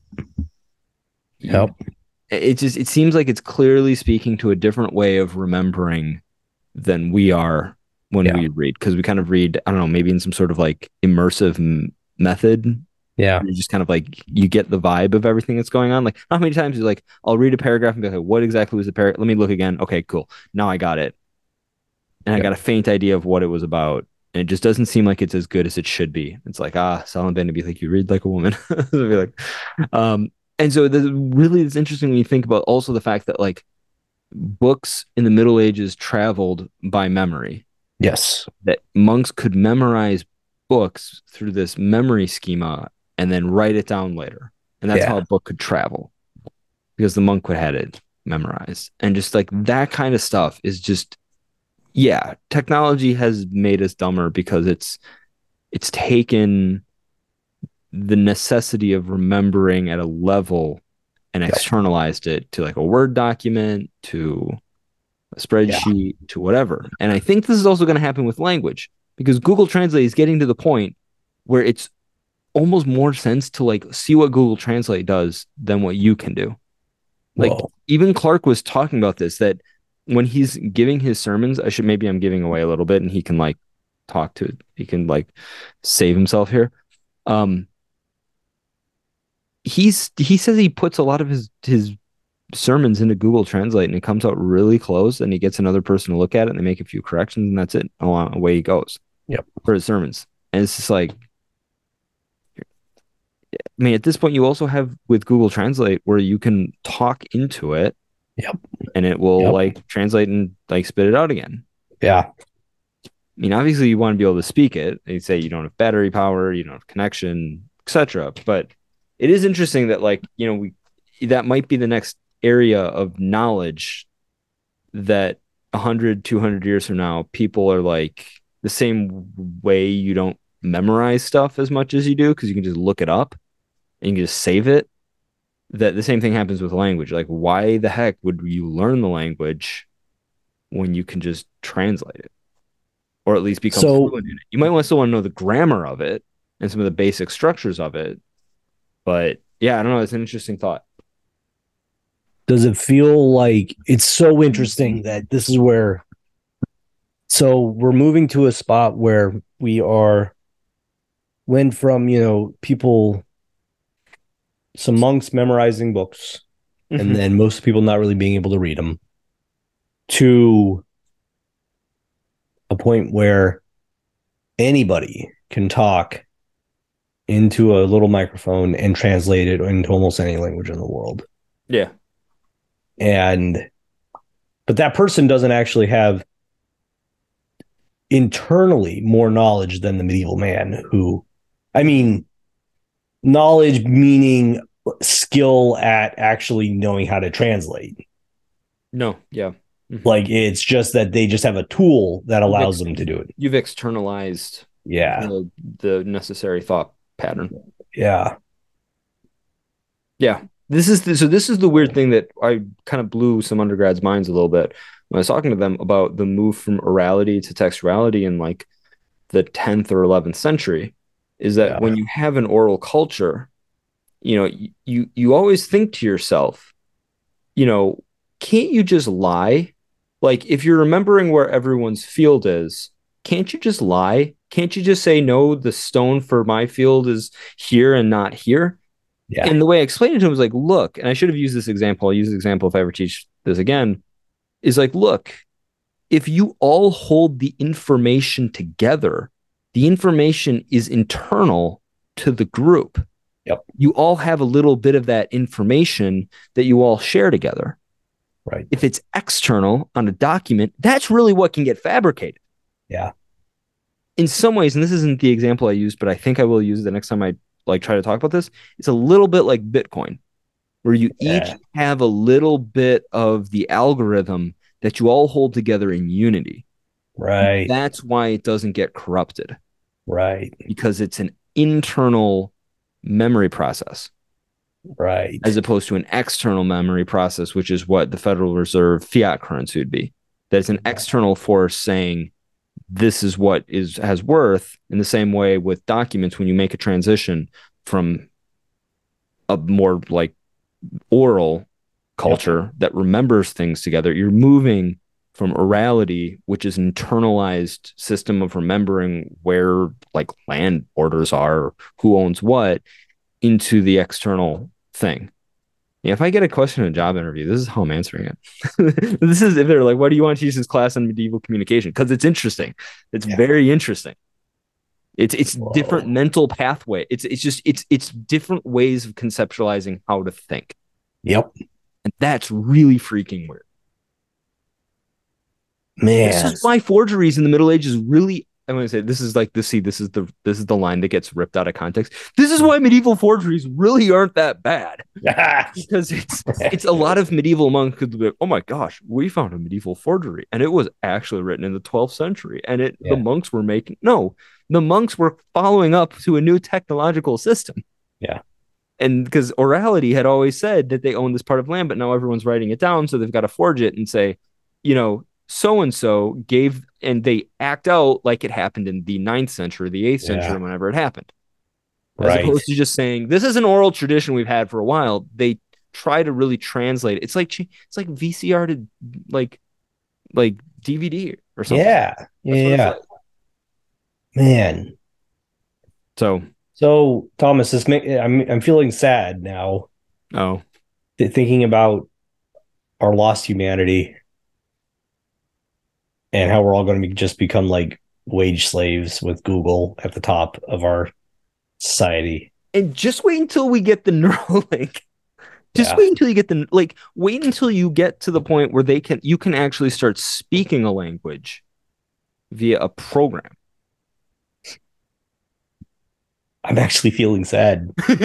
Yep. It just it seems like it's clearly speaking to a different way of remembering than we are when Yeah. we read because we kind of read i don't know maybe in some sort of like immersive m- method. Yeah. you just kind of like you get the vibe of everything that's going on. Like how many times you like i'll read a paragraph and be like what exactly was the paragraph let me look again. Okay cool. Now i got it. And i got a faint idea of what it was about. And it just doesn't seem like it's as good as it should be. It's like ah Salimbene to be like you read like a woman. [LAUGHS] Be like um and so the, really it's interesting when you think about also the fact that like books in the middle ages traveled by memory Yes. that monks could memorize books through this memory schema and then write it down later and that's Yeah. how a book could travel because the monk would had it memorized and just like that kind of stuff is just yeah technology has made us dumber because it's it's taken the necessity of remembering at a level and externalized it to like a word document to a spreadsheet to whatever and i think this is also going to happen with language because google translate is getting to the point where it's almost more sense to like see what google translate does than what you can do like Whoa. even Clark was talking about this that when he's giving his sermons, I should maybe I'm giving away a little bit and he can like talk to he can like save himself here. Um he's he says he puts a lot of his his sermons into Google Translate and it comes out really close and he gets another person to look at it and they make a few corrections and that's it. Along away he goes. Yep. For his sermons. And it's just like I mean, at this point, you also have with Google Translate where you can talk into it. Yep. And it will Yep. like translate and like spit it out again. Yeah. I mean, obviously, you want to be able to speak it. They say you don't have battery power, you don't have connection, etc. But it is interesting that, like, you know, we that might be the next area of knowledge that 100, 200 years from now, people are like the same way you don't memorize stuff as much as you do because you can just look it up and you can just save it. That the same thing happens with language. Like, why the heck would you learn the language when you can just translate it? or at least become So- fluent in it. You might want still want to know the grammar of it and some of the basic structures of it. But yeah, I don't know. It's an interesting thought. does it feel like it's so interesting that this is where so we're moving to a spot where we are went from you know people some monks memorizing books Mm-hmm. and then most people not really being able to read them to a point where anybody can talk into a little microphone and translate it into almost any language in the world. Yeah, and but that person doesn't actually have internally more knowledge than the medieval man who i mean knowledge meaning skill at actually knowing how to translate. No, yeah. Mm-hmm. like it's just that they just have a tool that allows them to do it. You've externalized yeah. the, the necessary thought pattern. yeah Yeah. This is the, so this is the weird thing that I kind of blew some undergrads' minds a little bit when I was talking to them about the move from orality to textuality in like the 10th or 11th century is that Yeah. when you have an oral culture, you know, you you always think to yourself, you know, can't you just lie? Like if you're remembering where everyone's field is, can't you just lie? Can't you just say no, the stone for my field is here and not here? yeah And the way I explained it to him was like, look, and I should have used this example. I'll use this example if I ever teach this again. Is like, look, if you all hold the information together, the information is internal to the group. Yep. You all have a little bit of that information that you all share together. Right. If it's external on a document, that's really what can get fabricated. Yeah. In some ways, and this isn't the example I used, but I think I will use it the next time I like try to talk about this. It's a little bit like Bitcoin, where you Yeah. each have a little bit of the algorithm that you all hold together in unity. Right. That's why it doesn't get corrupted Right. because it's an internal memory process Right. as opposed to an external memory process, which is what the Federal Reserve fiat currency would be. That's an external force saying this is what is has worth. In the same way with documents, when you make a transition from a more like oral culture that remembers things together, you're moving from orality, which is an internalized system of remembering where like land borders are, who owns what, into the external thing. Yeah, if I get a question in a job interview, this is how I'm answering it. [LAUGHS] this is if they're like, "What do you want to teach this class on medieval communication?" Because it's interesting. It's Yeah. very interesting. It's it's Whoa. different mental pathway. It's it's just it's it's different ways of conceptualizing how to think, Yep. and that's really freaking weird. Man, this is why forgeries in the Middle Ages really. I'm going to say this is like this. See, this is the this is the line that gets ripped out of context. This is why medieval forgeries really aren't that bad [LAUGHS] because it's it's a lot of medieval monks could be like, oh my gosh, we found a medieval forgery, and it was actually written in the 12th century, and it Yeah. the monks were making no, the monks were following up to a new technological system. Yeah. And because orality had always said that they own this part of land, but now everyone's writing it down, so they've got to forge it and say, you know, so and so gave, and they act out like it happened in the ninth century, the 8th Yeah. century, whenever it happened as Right. opposed to just saying this is an oral tradition we've had for a while. They try to really translate it. It's like it's like VCR to like like DVD or something. Yeah. That's Yeah. like. Man. So So Thomas, this make I'm I'm feeling sad now oh th- thinking about our lost humanity and how we're all going to be just become like wage slaves with Google at the top of our society. and just wait until we get the [LAUGHS] Neuralink. Just Yeah. wait until you get the like wait until you get to the point where they can you can actually start speaking a language via a program. I'm actually feeling sad. [LAUGHS] Sorry,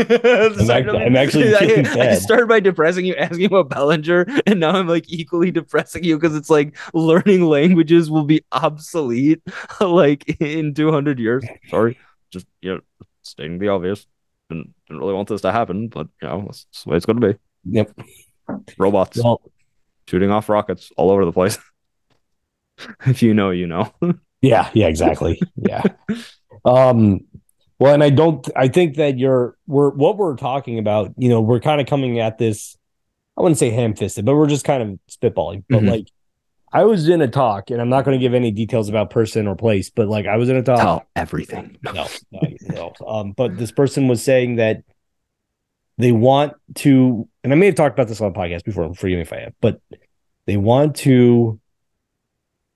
act- I'm actually I- feeling I, sad. started by depressing you, asking about Bellinger, and now I'm like equally depressing you because it's like learning languages will be obsolete [LAUGHS] like in 200 years. Sorry, just you know, stating the obvious. Didn't, didn't really want this to happen, but you know, that's, that's the way it's going to be. Yep. Robots Well, shooting off rockets all over the place. [LAUGHS] if you know, you know. yeah, yeah, exactly. Yeah. Um well, and I don't I think that you're we're what we're talking about, you know, we're kind of coming at this I wouldn't say ham-fisted, but we're just kind of spitballing. But Mhm. like I was in a talk, and I'm not going to give any details about person or place, but like I was in a talk. Tell everything. no, no, no. Um, but this person was saying that they want to, and I may have talked about this on the podcast before. Forgive me if I have, but they want to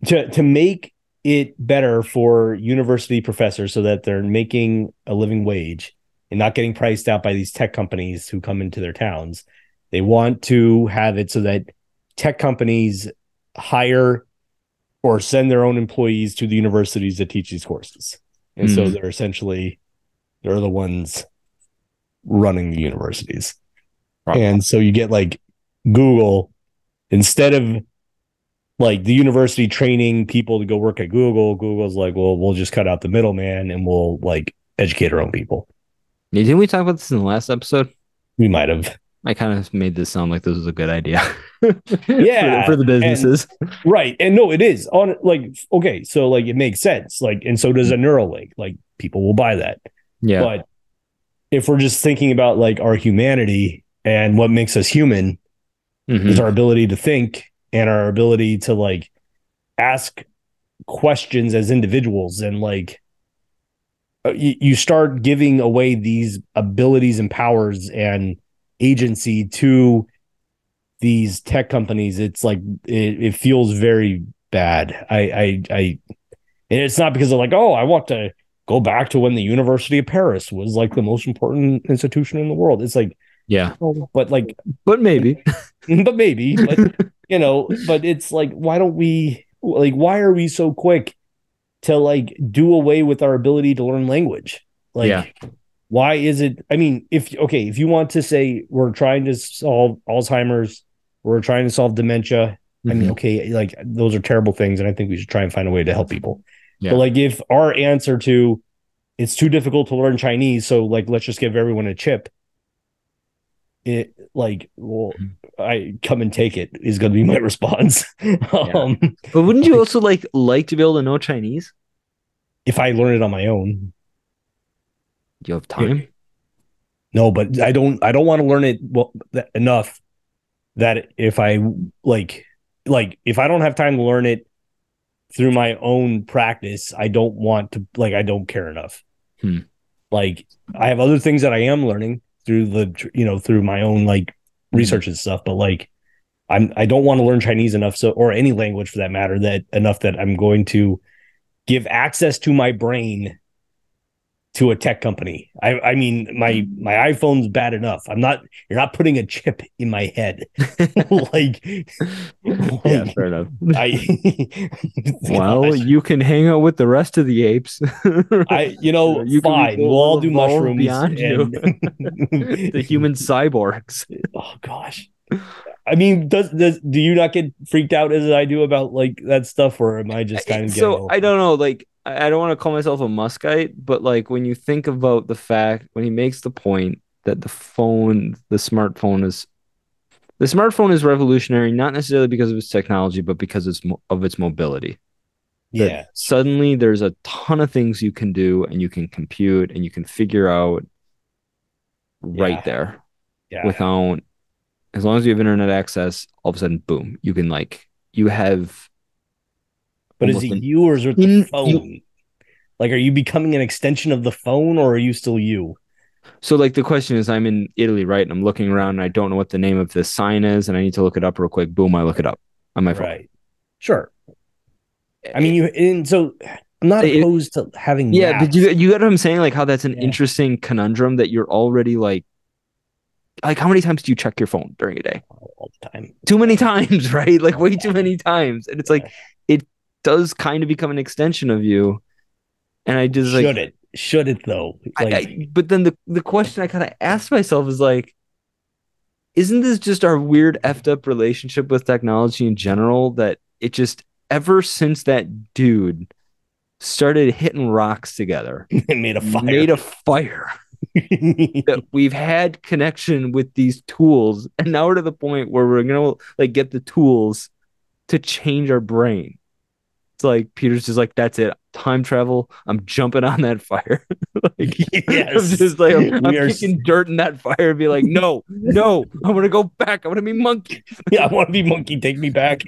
to to make it better for university professors so that they're making a living wage and not getting priced out by these tech companies who come into their towns. They want to have it so that tech companies hire or send their own employees to the universities that teach these courses. And so Hmm. they're essentially they're the ones running the universities. Right. And so you get like Google instead of like the university training people to go work at Google, Google's like, well, we'll just cut out the middleman and we'll like educate our own people. Yeah, Didn't we talk about this in the last episode? We might have. I kind of made this sound like this was a good idea. [LAUGHS] Yeah, for, for the businesses. Right. And no, it is on like okay, so like it makes sense. Like, and so does a Neuralink. Like people will buy that. yeah. But if we're just thinking about like our humanity and what makes us human Mhm. is our ability to think and our ability to like ask questions as individuals and like uh, you, you start giving away these abilities and powers and agency to these tech companies it's like it, it feels very bad. I I I and it's not because of like, oh, I want to go back to when the University of Paris was like the most important institution in the world. It's like, Yeah, but like, but maybe. [LAUGHS] but maybe, but you know, but it's like, why don't we like why are we so quick to like do away with our ability to learn language? Like Yeah. why is it I mean, if okay, if you want to say we're trying to solve Alzheimer's, we're trying to solve dementia, I mean, Mhm. okay, like those are terrible things, and I think we should try and find a way to help people. Yeah. But like, if our answer to it's too difficult to learn Chinese, so like let's just give everyone a chip. It like, well, Mhm. I come and take it is going to be my [LAUGHS] response. um, but wouldn't you also like like to be able to know Chinese? if I learn it on my own, Do you have time? no, but I don't. I don't want to learn it well that, enough that if I like, like if I don't have time to learn it through my own practice, I don't want to like. I don't care enough. Hmm. Like I have other things that I am learning through the you know through my own like mm-hmm. research and stuff, but like I'm I don't want to learn Chinese enough so or any language for that matter that enough that I'm going to give access to my brain to a tech company. I I mean my mm-hmm. my iPhone's bad enough. I'm not you're not putting a chip in my head. [LAUGHS] like, [LAUGHS] yeah, fair enough. I [LAUGHS] Well, you can hang out with the rest of the apes. I you know You fine. We'll all do mushrooms beyond you. the human cyborgs. oh gosh. I mean, does does do you not get freaked out as I do about like that stuff, or am I just kind of so I don't know. Like I don't want to call myself a Muskite, but like when you think about the fact when he makes the point that the phone, the smartphone is the smartphone is revolutionary, not necessarily because of its technology, but because it's mo- of its mobility. that Yeah, suddenly there's a ton of things you can do and you can compute and you can figure out right Yeah. there yeah. without as long as you have internet access all of a sudden boom you can like you have but is it an you or is it the in- phone? Like, are you becoming an extension of the phone, or are you still you? so like the question is i'm in italy right and i'm looking around and i don't know what the name of this sign is and i need to look it up real quick boom i look it up on my phone Right. Sure. Eh, I mean, you and so I'm not It- opposed to having. yeah maps. but you, you get what i'm saying like how that's an Yeah. interesting conundrum that you're already like like how many times do you check your phone during a day all the time. too many times, [LAUGHS] right? Like way too many times. And it's like it does kind of become an extension of you. And I just like Should it? Should it though? Like, I- but then the, the question I kind of asked myself is like, isn't this just our weird effed up relationship with technology in general that it just ever since that dude started hitting rocks together, [LAUGHS] it made a fire. made a fire [LAUGHS] that we've had connection with these tools and now we're to the point where we're gonna like get the tools to change our brain it's like peter's just like that's it time travel i'm jumping on that fire [LAUGHS] like [LAUGHS] Yes. i'm just like i'm, I'm We are kicking dirt in that fire and be like no no i want to go back i want to be monkey [LAUGHS] yeah, I want to be monkey. Take me back.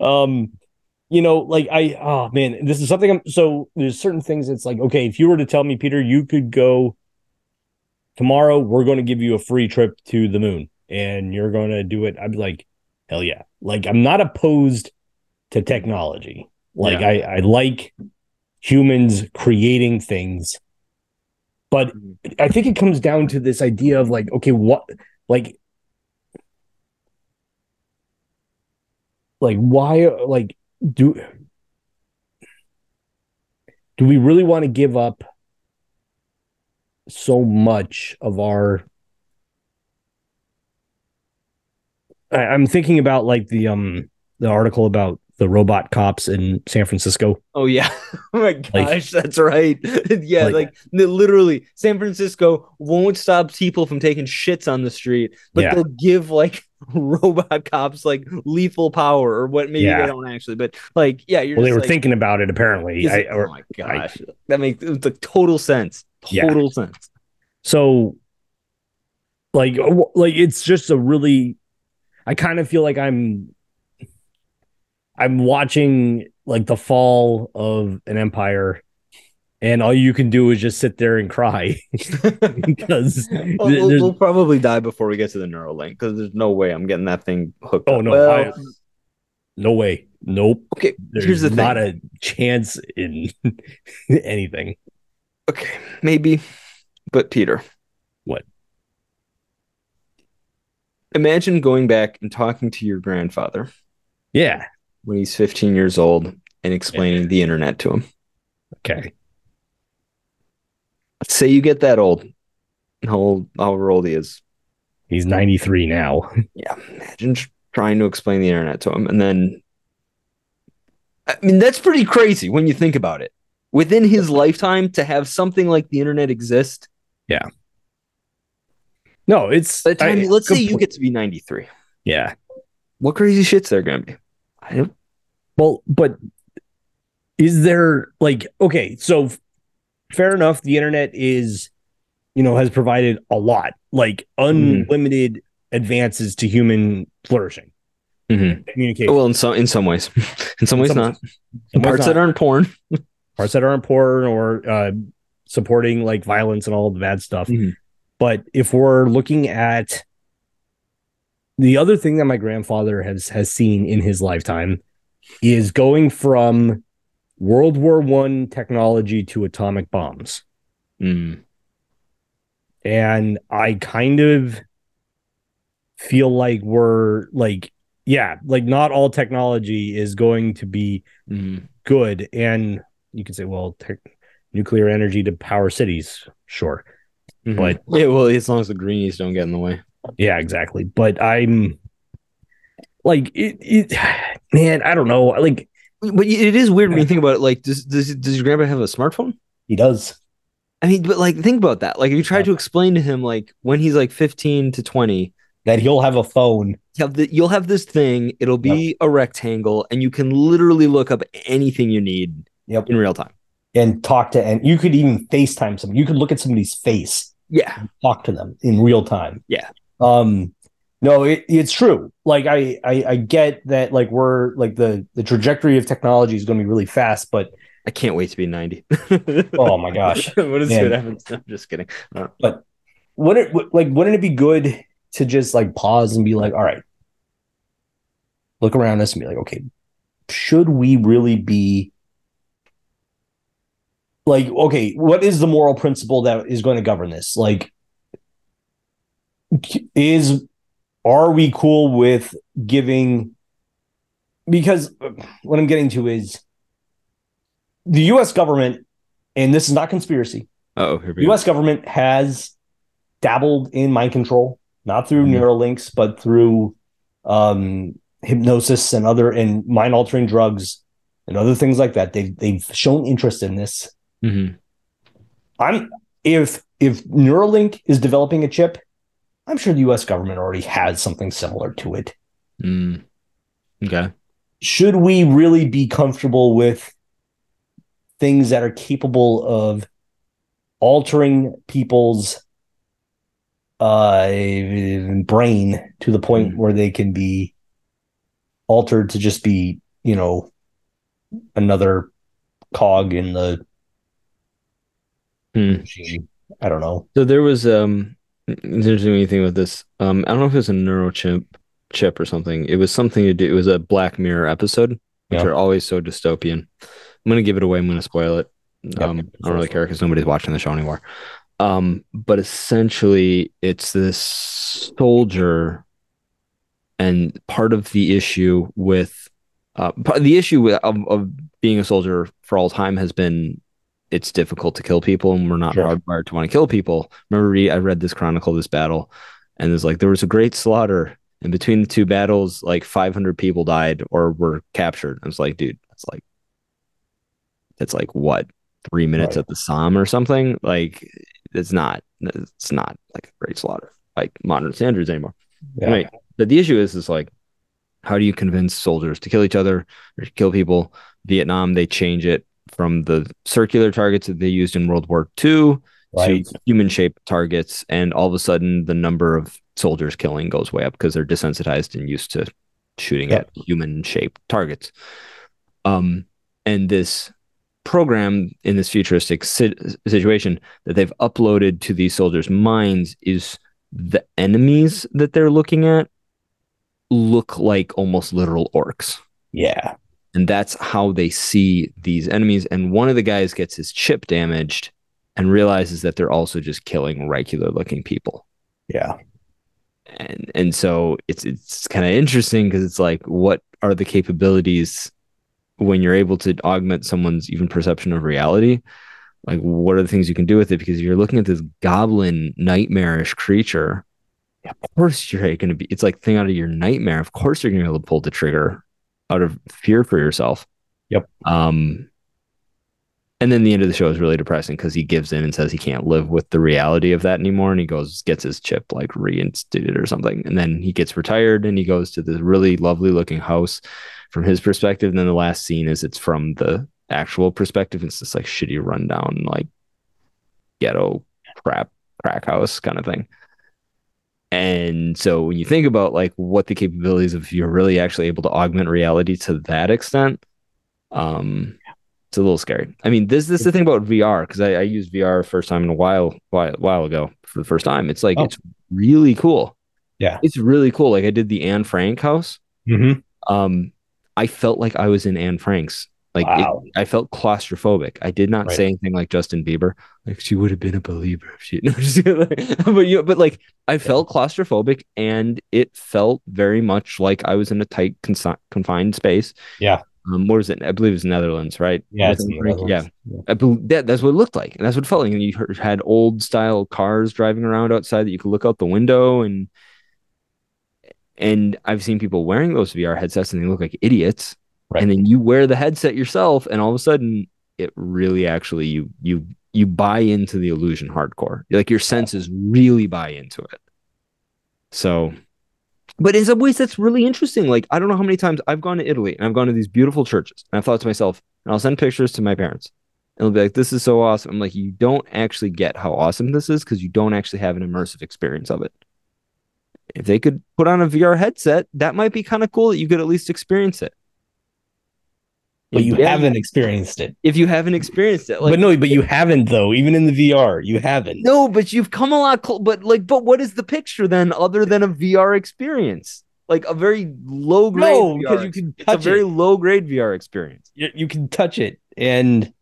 um, you know, like I, oh man, this is something. I'm so there's certain things. It's like, okay, if you were to tell me, Peter, you could go tomorrow. We're going to give you a free trip to the moon, and you're going to do it. I'd be like, hell yeah! Like I'm not opposed to technology. Like Yeah. I, I like humans creating things, but. I think it comes down to this idea of like, okay, what, like like why like do do we really want to give up so much of our I, i'm thinking about like the um the article about the robot cops in san francisco. Oh yeah. [LAUGHS] Oh my gosh that's right. [LAUGHS] Yeah Like- like, literally san francisco won't stop people from taking shits on the street but Yeah. they'll give like [LAUGHS] robot cops like lethal power or what maybe Yeah. they don't actually but like yeah you're well they were like, thinking about it apparently. I, it- or, oh my gosh. That makes it's like total sense. Yeah. total sense. So like like it's just a really i kind of feel like i'm i'm watching like the fall of an empire and all you can do is just sit there and cry [LAUGHS] because [LAUGHS] We'll, we'll- we'll probably die before we get to the Neuralink because there's no way I'm getting that thing hooked. oh up. no Well, I- no way Nope. Okay, There's here's the thing. not a chance in [LAUGHS] anything. okay, maybe, but Peter, What? Imagine going back and talking to your grandfather Yeah. When he's 15 years old and explaining the internet to him. Okay. Let's say you get that old, how old, however old he is. He's 93 now. [LAUGHS] Yeah, imagine trying to explain the internet to him, and then, I mean, that's pretty crazy when you think about it. Within his lifetime, to have something like the internet exist. Yeah. No, it's time, I- let's say you get to be 93. Yeah. What crazy shit's there gonna be? I. Well, but is there like okay, so fair enough, the internet is you know has provided a lot, like unlimited advances to human flourishing, Mhm. communication. Well, in some in some ways, [LAUGHS] in some ways some- not. Some ways Parts that aren't porn. [LAUGHS] parts that aren't porn or uh, supporting like violence and all the bad stuff. Mhm. But if we're looking at the other thing that my grandfather has has seen in his lifetime is going from World War One technology to atomic bombs. Mm. And I kind of feel like we're like, yeah, like not all technology is going to be Mm. good. And you can say, well, tech, nuclear energy to power cities, sure. Mhm. But- yeah, well, as long as the greenies don't get in the way. Yeah, exactly. But I'm like it, it [SIGHS] man, I don't know. Like But it is weird when you think about it. Like, does does does your grandpa have a smartphone? he does. I mean, but like, think about that. Like, if you try to explain to him, like, when he's like 15 to 20, That he'll have a phone. have the, you'll have this thing, it'll be a rectangle, and you can literally look up anything you need Yep. in real time. And talk to and you could even FaceTime someone. You could look at somebody's face, Yeah. talk to them in real time. Yeah. Um no, it, it's true. Like I, I I get that like we're like the the trajectory of technology is going to be really fast, but I can't wait to be 90. [LAUGHS] oh my gosh. [LAUGHS] what is Man. happens? [LAUGHS] I'm just kidding. Uh, wouldn't w- like wouldn't it be good to just like pause and be like all right look around us and be like okay should we really be like okay what is the moral principle that is going to govern this like is are we cool with giving because what i'm getting to is the us government and this is not conspiracy oh, here we the go. U.S. government has dabbled in mind control, not through Mhm. Neuralinks, but through um, hypnosis and other and mind altering drugs and other things like that. They've they've shown interest in this. Mhm. I'm if if Neuralink is developing a chip, I'm sure the U.S. government already has something similar to it. Mm. Okay. Should we really be comfortable with things that are capable of altering people's uh brain to the point Mhm. where they can be altered to just be you know another cog in the Hmm. machine i don't know So there was um it's interesting when you think about this. Um I don't know if it was a neurochip chip or something. It was something to do it was a Black Mirror episode, which Yeah. are always so dystopian. I'm gonna give it away, I'm gonna spoil it. Yep. Um I don't really care because nobody's watching the show anymore. Um, but essentially it's this soldier and part of the issue with uh, part the issue with, of, of being a soldier for all time has been it's difficult to kill people and we're not Sure. hardwired to want to kill people. Remember, I read this chronicle, this battle, and there's like there was a great slaughter, and between the two battles, like 500 people died or were captured. I was like, dude, that's like that's like what three minutes Right. at the Somme or something. Like it's not it's not like a great slaughter like modern standards anymore. yeah Right. But the issue is, is like, how do you convince soldiers to kill each other or kill people? Vietnam, they change it from the circular targets that they used in World War II right to human shaped targets. And all of a sudden, the number of soldiers killing goes way up because they're desensitized and used to shooting at human shaped targets. Um, and this program in this futuristic si- situation that they've uploaded to these soldiers' minds is the enemies that they're looking at look like almost literal orcs. yeah and that's how they see these enemies. And one of the guys gets his chip damaged and realizes that they're also just killing regular looking people. Yeah. And and so it's it's kind of interesting because it's like what are the capabilities when you're able to augment someone's even perception of reality? Like what are the things you can do with it? Because you're looking at this goblin nightmarish creature. Of course you're going to be it's like thing out of your nightmare. Of course you're going to be able to pull the trigger out of fear for yourself. Yep. Um, and then the end of the show is really depressing because he gives in and says he can't live with the reality of that anymore. And he goes, gets his chip like reinstated or something. And then he gets retired and he goes to this really lovely looking house from his perspective. And then the last scene is it's from the actual perspective. It's this like shitty rundown, like ghetto crap crack house kind of thing. And so when you think about like what the capabilities of if you're really actually able to augment reality to that extent, um, it's a little scary. I mean, this, this is the thing about VR because I, I used VR first time in a while, while while ago for the first time. It's like Oh. it's really cool. Yeah. It's really cool. Like I did the Anne Frank house. Mm-hmm. Um, I felt like I was in Anne Frank's. Like it- I felt claustrophobic. I did not Right. say anything like Justin Bieber. Like she would have been a believer if she. [LAUGHS] No, just kidding. [LAUGHS] but you, but like I felt claustrophobic, and it felt very much like I was in a tight, consi- confined space. Yeah. Um, where is it? I believe it's Netherlands, right? Yeah, it's in Anne the Frank? yeah. Netherlands. I bel that, that's what it looked like, and that's what it felt like. And you heard, had old style cars driving around outside that you could look out the window, and and I've seen people wearing those VR headsets, and they look like idiots. Right. And then you wear the headset yourself, and all of a sudden, it really actually you you you buy into the illusion hardcore. Like your senses really buy into it. So, but in some ways, that's really interesting. Like I don't know how many times I've gone to Italy and I've gone to these beautiful churches, and I've thought to myself, and I'll send pictures to my parents, and they'll be like, "This is so awesome." I'm like, "You don't actually get how awesome this is because you don't actually have an immersive experience of it." If they could put on a VR headset, that might be kind of cool that you could at least experience it. But you Yeah, haven't experienced it. if you haven't experienced it. Like, but no, but you haven't though. Even in the VR, you haven't. no, but you've come a lot. Cl- but like, but what is the picture then, other than a VR experience? Like a very low grade. No, VR because you can It's a very it. low grade VR experience. You, you can touch it and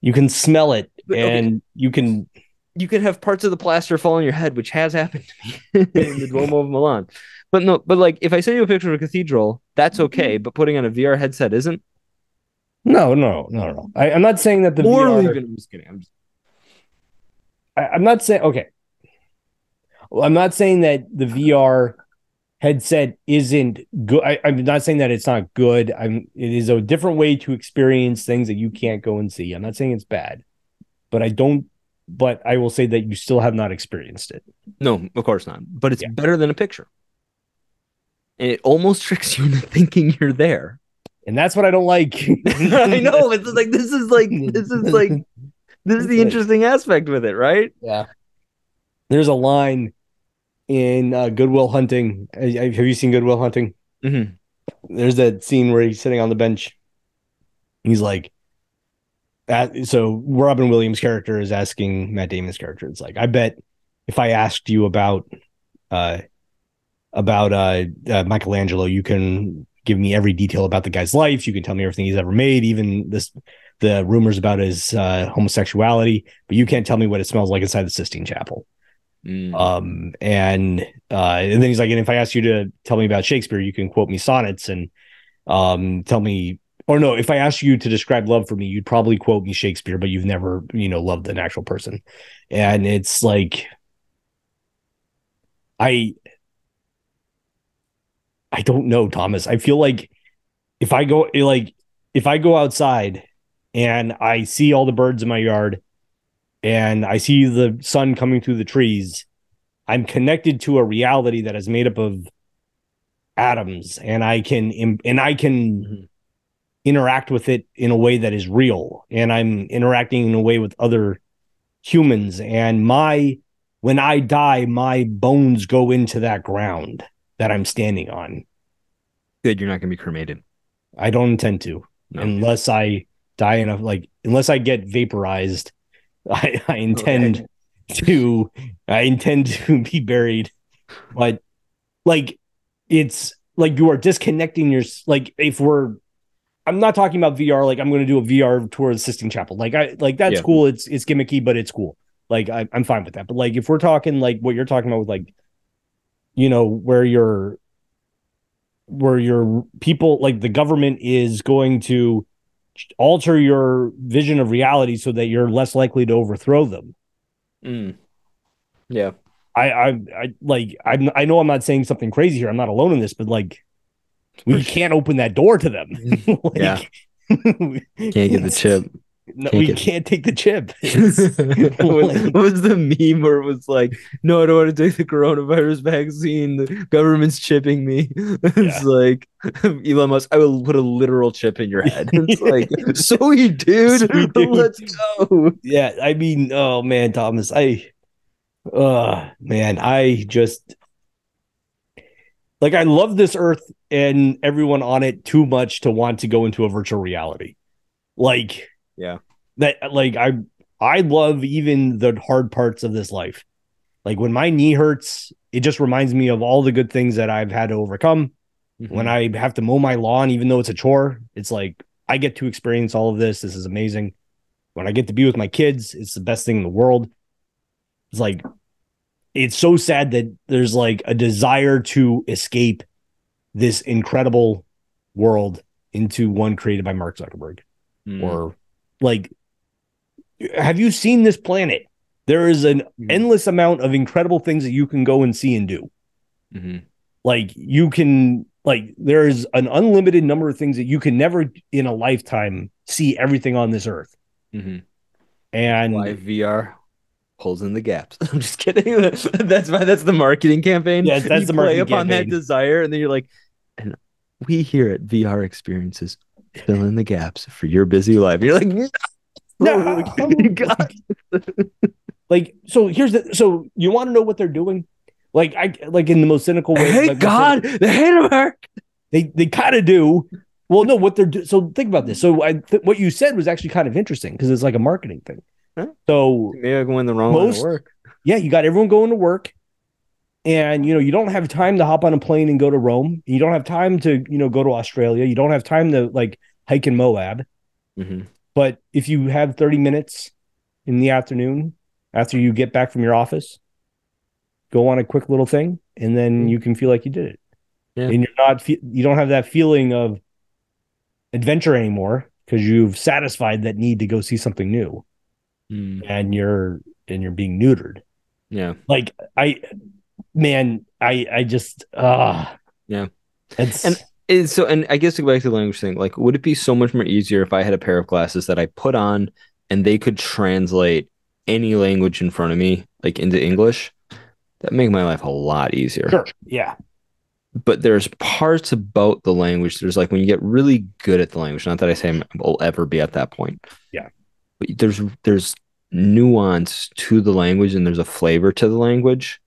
you can smell it But, okay. and you can. You can have parts of the plaster fall on your head, which has happened to me [LAUGHS] in the Duomo of Milan. But no, but like if I send you a picture of a cathedral, that's mm-hmm. okay. But putting on a VR headset isn't. No, no, no, no. I, I'm not saying that the or VR. even. I'm just kidding. I'm just, I, I'm not saying okay. Well, I'm not saying that the VR headset isn't good. I, I'm not saying that it's not good. I'm. It is a different way to experience things that you can't go and see. I'm not saying it's bad, but I don't. But I will say that you still have not experienced it. no, of course not. But it's Yeah. better than a picture. And it almost [LAUGHS] tricks you into thinking you're there. And that's what I don't like. [LAUGHS] I know. It's like this is like this is like this is the interesting aspect with it, right? Yeah. There's a line in uh, Good Will Hunting. Uh, Have you seen Good Will Hunting? Mhm. There's that scene where he's sitting on the bench. He's like, at, so Robin Williams' character is asking Matt Damon's character. It's like, I bet if I asked you about, uh, about uh, uh Michelangelo, you can give me every detail about the guy's life. You can tell me everything he's ever made, even this the rumors about his uh, homosexuality, but you can't tell me what it smells like inside the Sistine Chapel. Mm. Um, and uh, and then he's like, and if I ask you to tell me about Shakespeare, you can quote me sonnets and um, tell me, or no, if I ask you to describe love for me, you'd probably quote me Shakespeare, but you've never, you know, loved an actual person. And it's like, I, I don't know, Thomas. I feel like if I go, like, if I go outside and I see all the birds in my yard and I see the sun coming through the trees, I'm connected to a reality that is made up of atoms and I can and I can Mhm. interact with it in a way that is real and I'm interacting in a way with other humans and my when I die my bones go into that ground that I'm standing on. Good, you're not gonna be cremated. I don't intend to No. unless I die enough like unless I get vaporized [LAUGHS] I, I intend to I intend to [LAUGHS] be buried but like it's like you are disconnecting your like if we're I'm not talking about VR. Like I'm going to do a VR tour of the Sistine Chapel. Like I like that's Yeah. cool. It's it's gimmicky, but it's cool. Like I, I'm fine with that. But like if we're talking like what you're talking about with like, you know, where your where your people like the government is going to alter your vision of reality so that you're less likely to overthrow them. Mm. Yeah. I I, I like I I know I'm not saying something crazy here. I'm not alone in this, but like we can't open that door to them. [LAUGHS] Like, Yeah. [LAUGHS] Can't get the chip. No, Can't we get- can't take the chip. [LAUGHS] [LAUGHS] What, [LAUGHS] was the meme where it was like, no, I don't want to take the coronavirus vaccine. The government's chipping me. It's like Elon Musk, I will put a literal chip in your head. It's like, sweet dude, Sweet dude. let's go. yeah, I mean, oh man, Thomas, I, uh, man, I just like I love this Earth and everyone on it too much to want to go into a virtual reality. Like, Yeah. that like I I love even the hard parts of this life. Like when my knee hurts, it just reminds me of all the good things that I've had to overcome. When I have to mow my lawn, even though it's a chore, it's like I get to experience all of this. This is amazing. When I get to be with my kids, it's the best thing in the world. It's like it's so sad that there's like a desire to escape this incredible world into one created by Mark Zuckerberg Mm. or like have you seen this planet there is an Mm. endless amount of incredible things that you can go and see and do Mhm. like you can like there's an unlimited number of things that you can never in a lifetime see everything on this earth Mhm. and Live VR pulls in the gaps. [LAUGHS] I'm just kidding. [LAUGHS] that's my, that's the marketing campaign. Yeah, that's you the play marketing upon that desire, and then you're like, and we here at VR Experiences fill in the gaps for your busy life. You're like, no, No. [LAUGHS] [LAUGHS] God. like so here's the so you want to know what they're doing like i like in the most cynical way Hey like, God, they hate America. they they kind of do well no what they're do- so think about this so i th- what you said was actually kind of interesting because it's like a marketing thing Huh? so Maybe I go in the wrong line of Most- work. yeah you got everyone going to work and you know you don't have time to hop on a plane and go to rome you don't have time to you know go to australia you don't have time to like hike in moab Mhm. but if you have 30 minutes in the afternoon after you get back from your office go on a quick little thing and then you can feel like you did it Yeah. and you're not you don't have that feeling of adventure anymore because you've satisfied that need to go see something new Mm. and you're and you're being neutered Yeah. like i man i i just ah Yeah. it's And- And so, and I guess to go back to the language thing, like, would it be so much more easier if I had a pair of glasses that I put on and they could translate any language in front of me, like into English? That make my life a lot easier. sure yeah But there's parts about the language. There's like when you get really good at the language. Not that I say I will ever be at that point. Yeah. But there's there's nuance to the language and there's a flavor to the language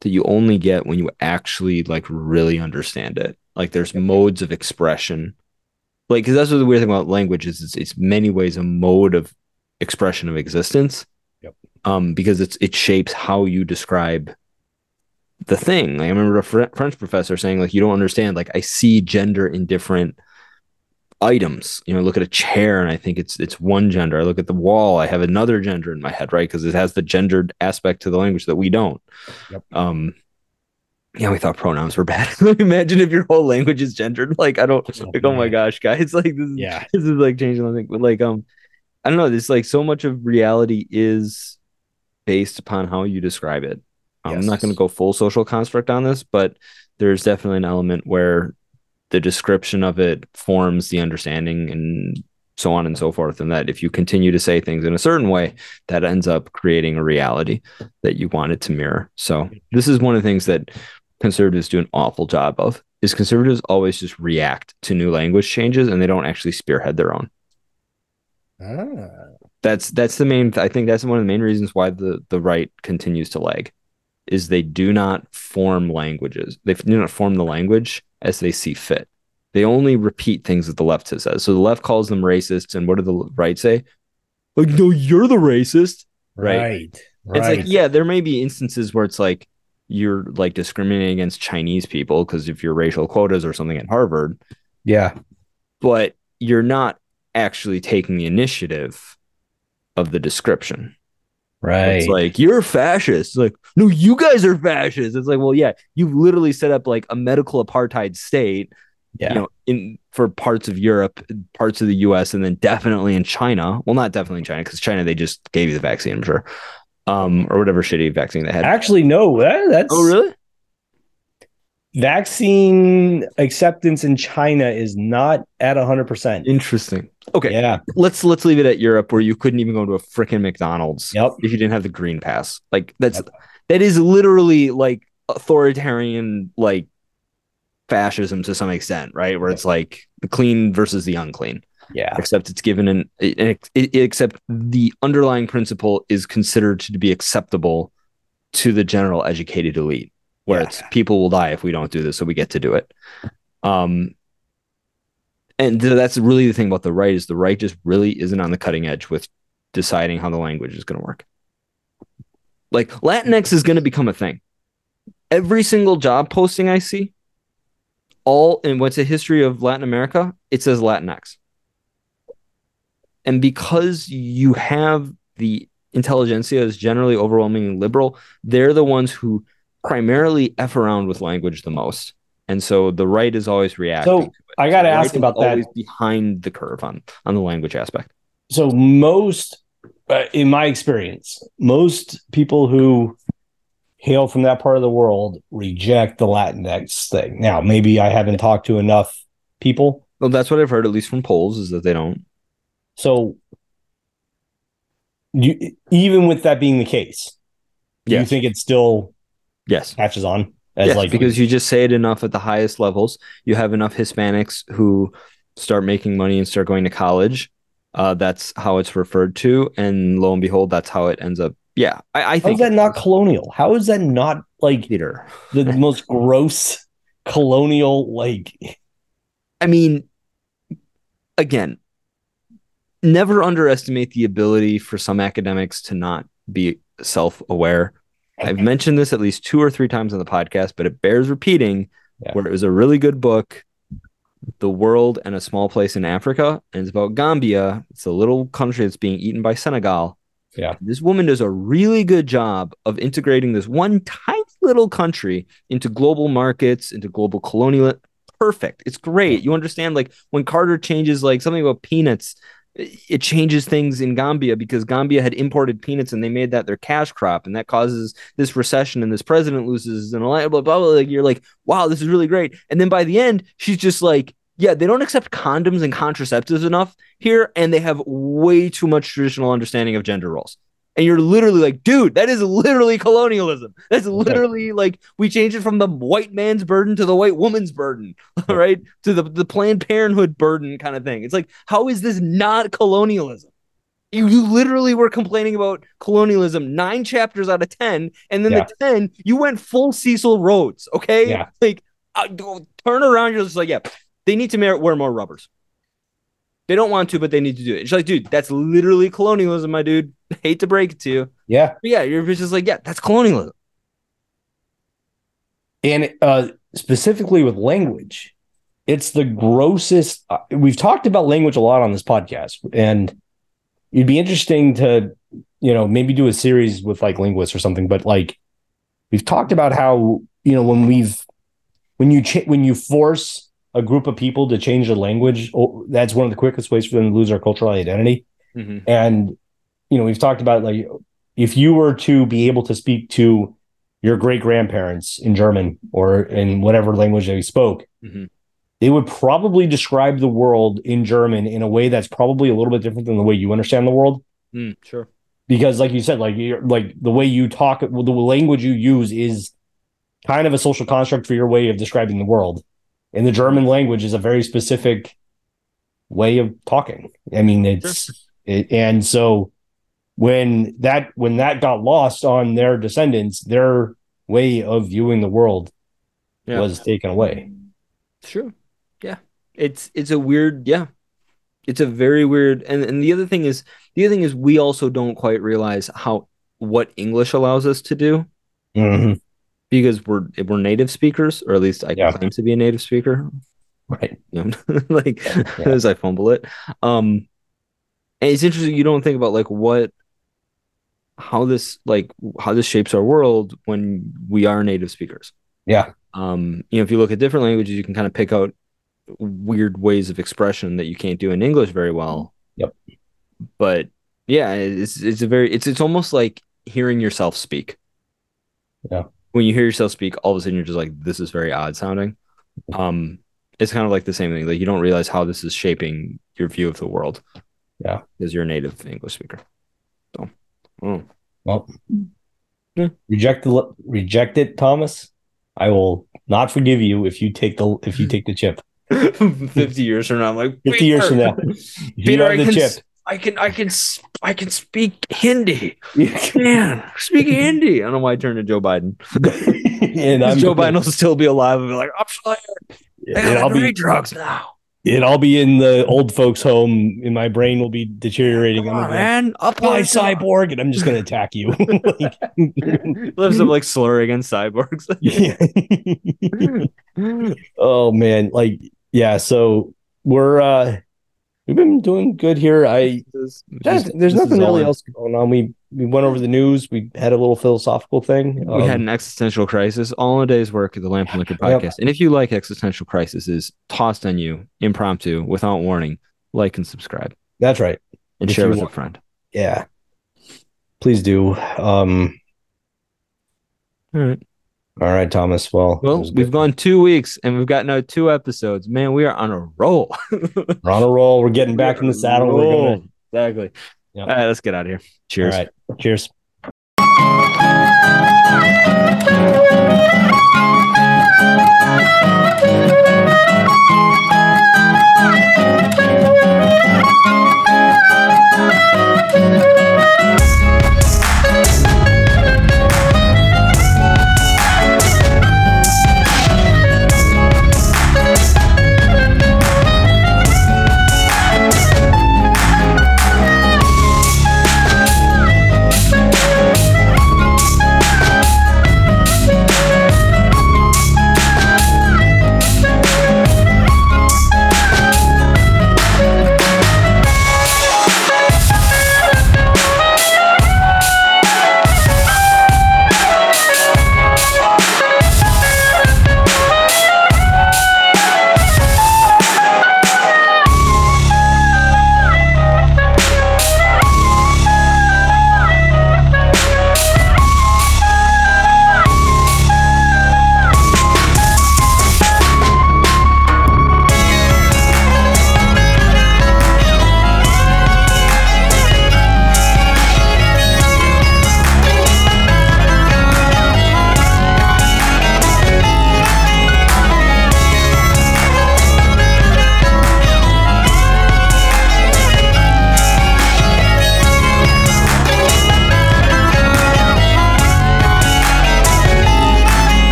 that you only get when you actually like really understand it. Like there's modes of expression. Like because that's what the weird thing about language is. It's, it's many ways a mode of expression of existence. Yep. Um, because it's it shapes how you describe the thing. Like, I remember a Fr- French professor saying, like, you don't understand. Like, I see gender in different items. You know, I look at a chair and I think it's it's one gender. I look at the wall, I have another gender in my head, right? Because it has the gendered aspect to the language that we don't. Yep. Um. Yeah, we thought pronouns were bad. [LAUGHS] Imagine if your whole language is gendered. [LAUGHS] Like, I don't. Oh, like, oh my gosh, guys! [LAUGHS] Like, this is yeah this is like changing the thing. But like, um, I don't know. There's like so much of reality is based upon how you describe it. I'm not going to go full social construct on this, but there's definitely an element where the description of it forms the understanding and so on and so forth. And that if you continue to say things in a certain way, that ends up creating a reality that you want it to mirror. So this is one of the things that conservatives do an awful job of is conservatives always just react to new language changes and they don't actually spearhead their own Ah. that's that's the main i think that's one of the main reasons why the the right continues to lag is they do not form languages they do not form the language as they see fit. They only repeat things that the left says so the left calls them racists and what do the right say? Like no you're the racist. Right. right it's like yeah there may be instances where it's like you're like discriminating against chinese people because of your racial quotas or something at harvard. Yeah. But you're not actually taking the initiative of the description. Right. It's like you're fascist. It's like, no, you guys are fascists. It's like, well, yeah, you've literally set up like a medical apartheid state, yeah. you know, in for parts of Europe, parts of the US, and then definitely in China. Well, not definitely in China, because China they just gave you the vaccine, I'm sure. Um, or whatever shitty vaccine they had. Actually, no. That, that's oh, really? Vaccine acceptance in China is not at 100%. Interesting. Okay. Yeah. Let's let's leave it at Europe where you couldn't even go to a freaking McDonald's Yep. if you didn't have the green pass. Like that's Yep. that is literally like authoritarian like fascism to some extent, right? Where it's like the clean versus the unclean. Yeah. Except it's given an it, it- except the underlying principle is considered to be acceptable to the general educated elite, where Yeah. it's people will die if we don't do this, so we get to do it. Um, and th- that's really the thing about the right is the right just really isn't on the cutting edge with deciding how the language is going to work. Like Latinx is going to become a thing. Every single job posting I see, all in what's a history of Latin America, it says Latinx. And because you have the intelligentsia is generally overwhelmingly liberal, they're the ones who primarily f around with language the most. And so the right is always reacting. So. I got to right ask is about that. always behind the curve on on the language aspect. So most, uh, in my experience, most people who hail from that part of the world reject the Latinx thing. Now, maybe I haven't talked to enough people. Well, that's what I've heard, at least from polls, is that they don't. So, you, even with that being the case, do you think it's still Yes. catches on as Yes, like because you just say it enough at the highest levels. You have enough Hispanics who start making money and start going to college. Uh, that's how it's referred to, and lo and behold, that's how it ends up. Yeah, I, I how is think that not colonial? How is that not like the [LAUGHS] most gross colonial like I mean, again, never underestimate the ability for some academics to not be self-aware. I've mentioned this at least two or three times on the podcast, but it bears repeating. Yeah. Where it was a really good book, "The World and a Small Place in Africa," and it's about Gambia. It's a little country that's being eaten by Senegal. Yeah. this woman does a really good job of integrating this one tiny little country into global markets, into global colonial. Perfect. It's great. You understand, like when Carter changes, like something about peanuts it changes things in Gambia because Gambia had imported peanuts and they made that their cash crop, and that causes this recession, and this president loses, and blah blah blah. blah. Like you're like, wow, this is really great. And then by the end, she's just like, yeah, they don't accept condoms and contraceptives enough here, and they have way too much traditional understanding of gender roles. And you're literally like, dude, that is literally colonialism. That's literally like we changed it from the white man's burden to the white woman's burden, [LAUGHS] right? To the, the Planned Parenthood burden kind of thing. It's like, how is this not colonialism? You, you literally were complaining about colonialism nine chapters out of 10. And then Yeah. the 10, you went full Cecil Rhodes. Okay. Yeah. [LAUGHS] Like, uh, turn around. You're just like, yeah, they need to wear more rubbers. They don't want to, but they need to do it. It's like, dude, that's literally colonialism, my dude. [LAUGHS] Hate to break it to you. yeah But yeah, you're just like, yeah, that's colonialism. and uh specifically with language it's the grossest uh, we've talked about language a lot on this podcast and it'd be interesting to you know maybe do a series with like linguists or something but like we've talked about how you know when we've when you cha- when you force a group of people to change the language oh, that's one of the quickest ways for them to lose their cultural identity and you know we've talked about like if you were to be able to speak to your great grandparents in german or in whatever language they spoke Mhm. they would probably describe the world in german in a way that's probably a little bit different than the way you understand the world Mm, sure. because like you said like you're like the way you talk the language you use is kind of a social construct for your way of describing the world and the german language is a very specific way of talking i mean it's it, and so when that when that got lost on their descendants their way of viewing the world Yeah. was taken away Sure. Yeah. It's it's a weird, yeah. It's a very weird and, and the other thing is the other thing is we also don't quite realize how what English allows us to do because we're we're native speakers, or at least I Yeah. claim to be a native speaker. Right. you know, [LAUGHS] like Yeah. [LAUGHS] as I fumble it. Um, and it's interesting. You don't think about like what, how this like how this shapes our world when we are native speakers. Yeah. Um, you know, if you look at different languages, you can kind of pick out weird ways of expression that you can't do in English very well. Yep. But yeah, it's it's a very it's it's almost like hearing yourself speak. Yeah. When you hear yourself speak, all of a sudden you're just like, this is very odd sounding. Um, it's kind of like the same thing. Like you don't realize how this is shaping your view of the world. Yeah. Because you're a native English speaker. So mm. Well, Yeah. reject the reject it, Thomas. I will not forgive you if you take the if you take the chip. [LAUGHS] 50 years from now, I'm like, Fifty years from now, you Peter, have I the can, chip. I can, I can, I can speak Hindi. [LAUGHS] Man, speak Hindi. I don't know why I turned to Joe Biden. [LAUGHS] and I'm Joe Biden will still be alive and be like, I'm sorry. And I'll be drugs now. And I'll be in the old folks' home, and my brain will be deteriorating. Come I'm on, gonna be like, man. Up Hi, [LAUGHS] on cyborg, and I'm just gonna attack you. [LAUGHS] Like- [LAUGHS] Lives up like slurring against cyborgs. Yeah. oh man, like yeah. So we're uh we've been doing good here. I This- there's, this- there's this is nothing really else going on. We we went over the news. We had a little philosophical thing. We had Um, an existential crisis all in a day's work of the Lamp and Liquor Yep. podcast. And if you like existential crises tossed on you impromptu without warning, like and subscribe that's right. and If share with a friend. Yeah. Please do. Um. All right. All right, Thomas. Well, Well, we've gone two weeks and we've gotten out two episodes. Man, we are on a roll. [LAUGHS] We're on a roll. We're getting back in the saddle. We're. Exactly. Yep. All right, let's get out of here. Cheers. All right. Cheers.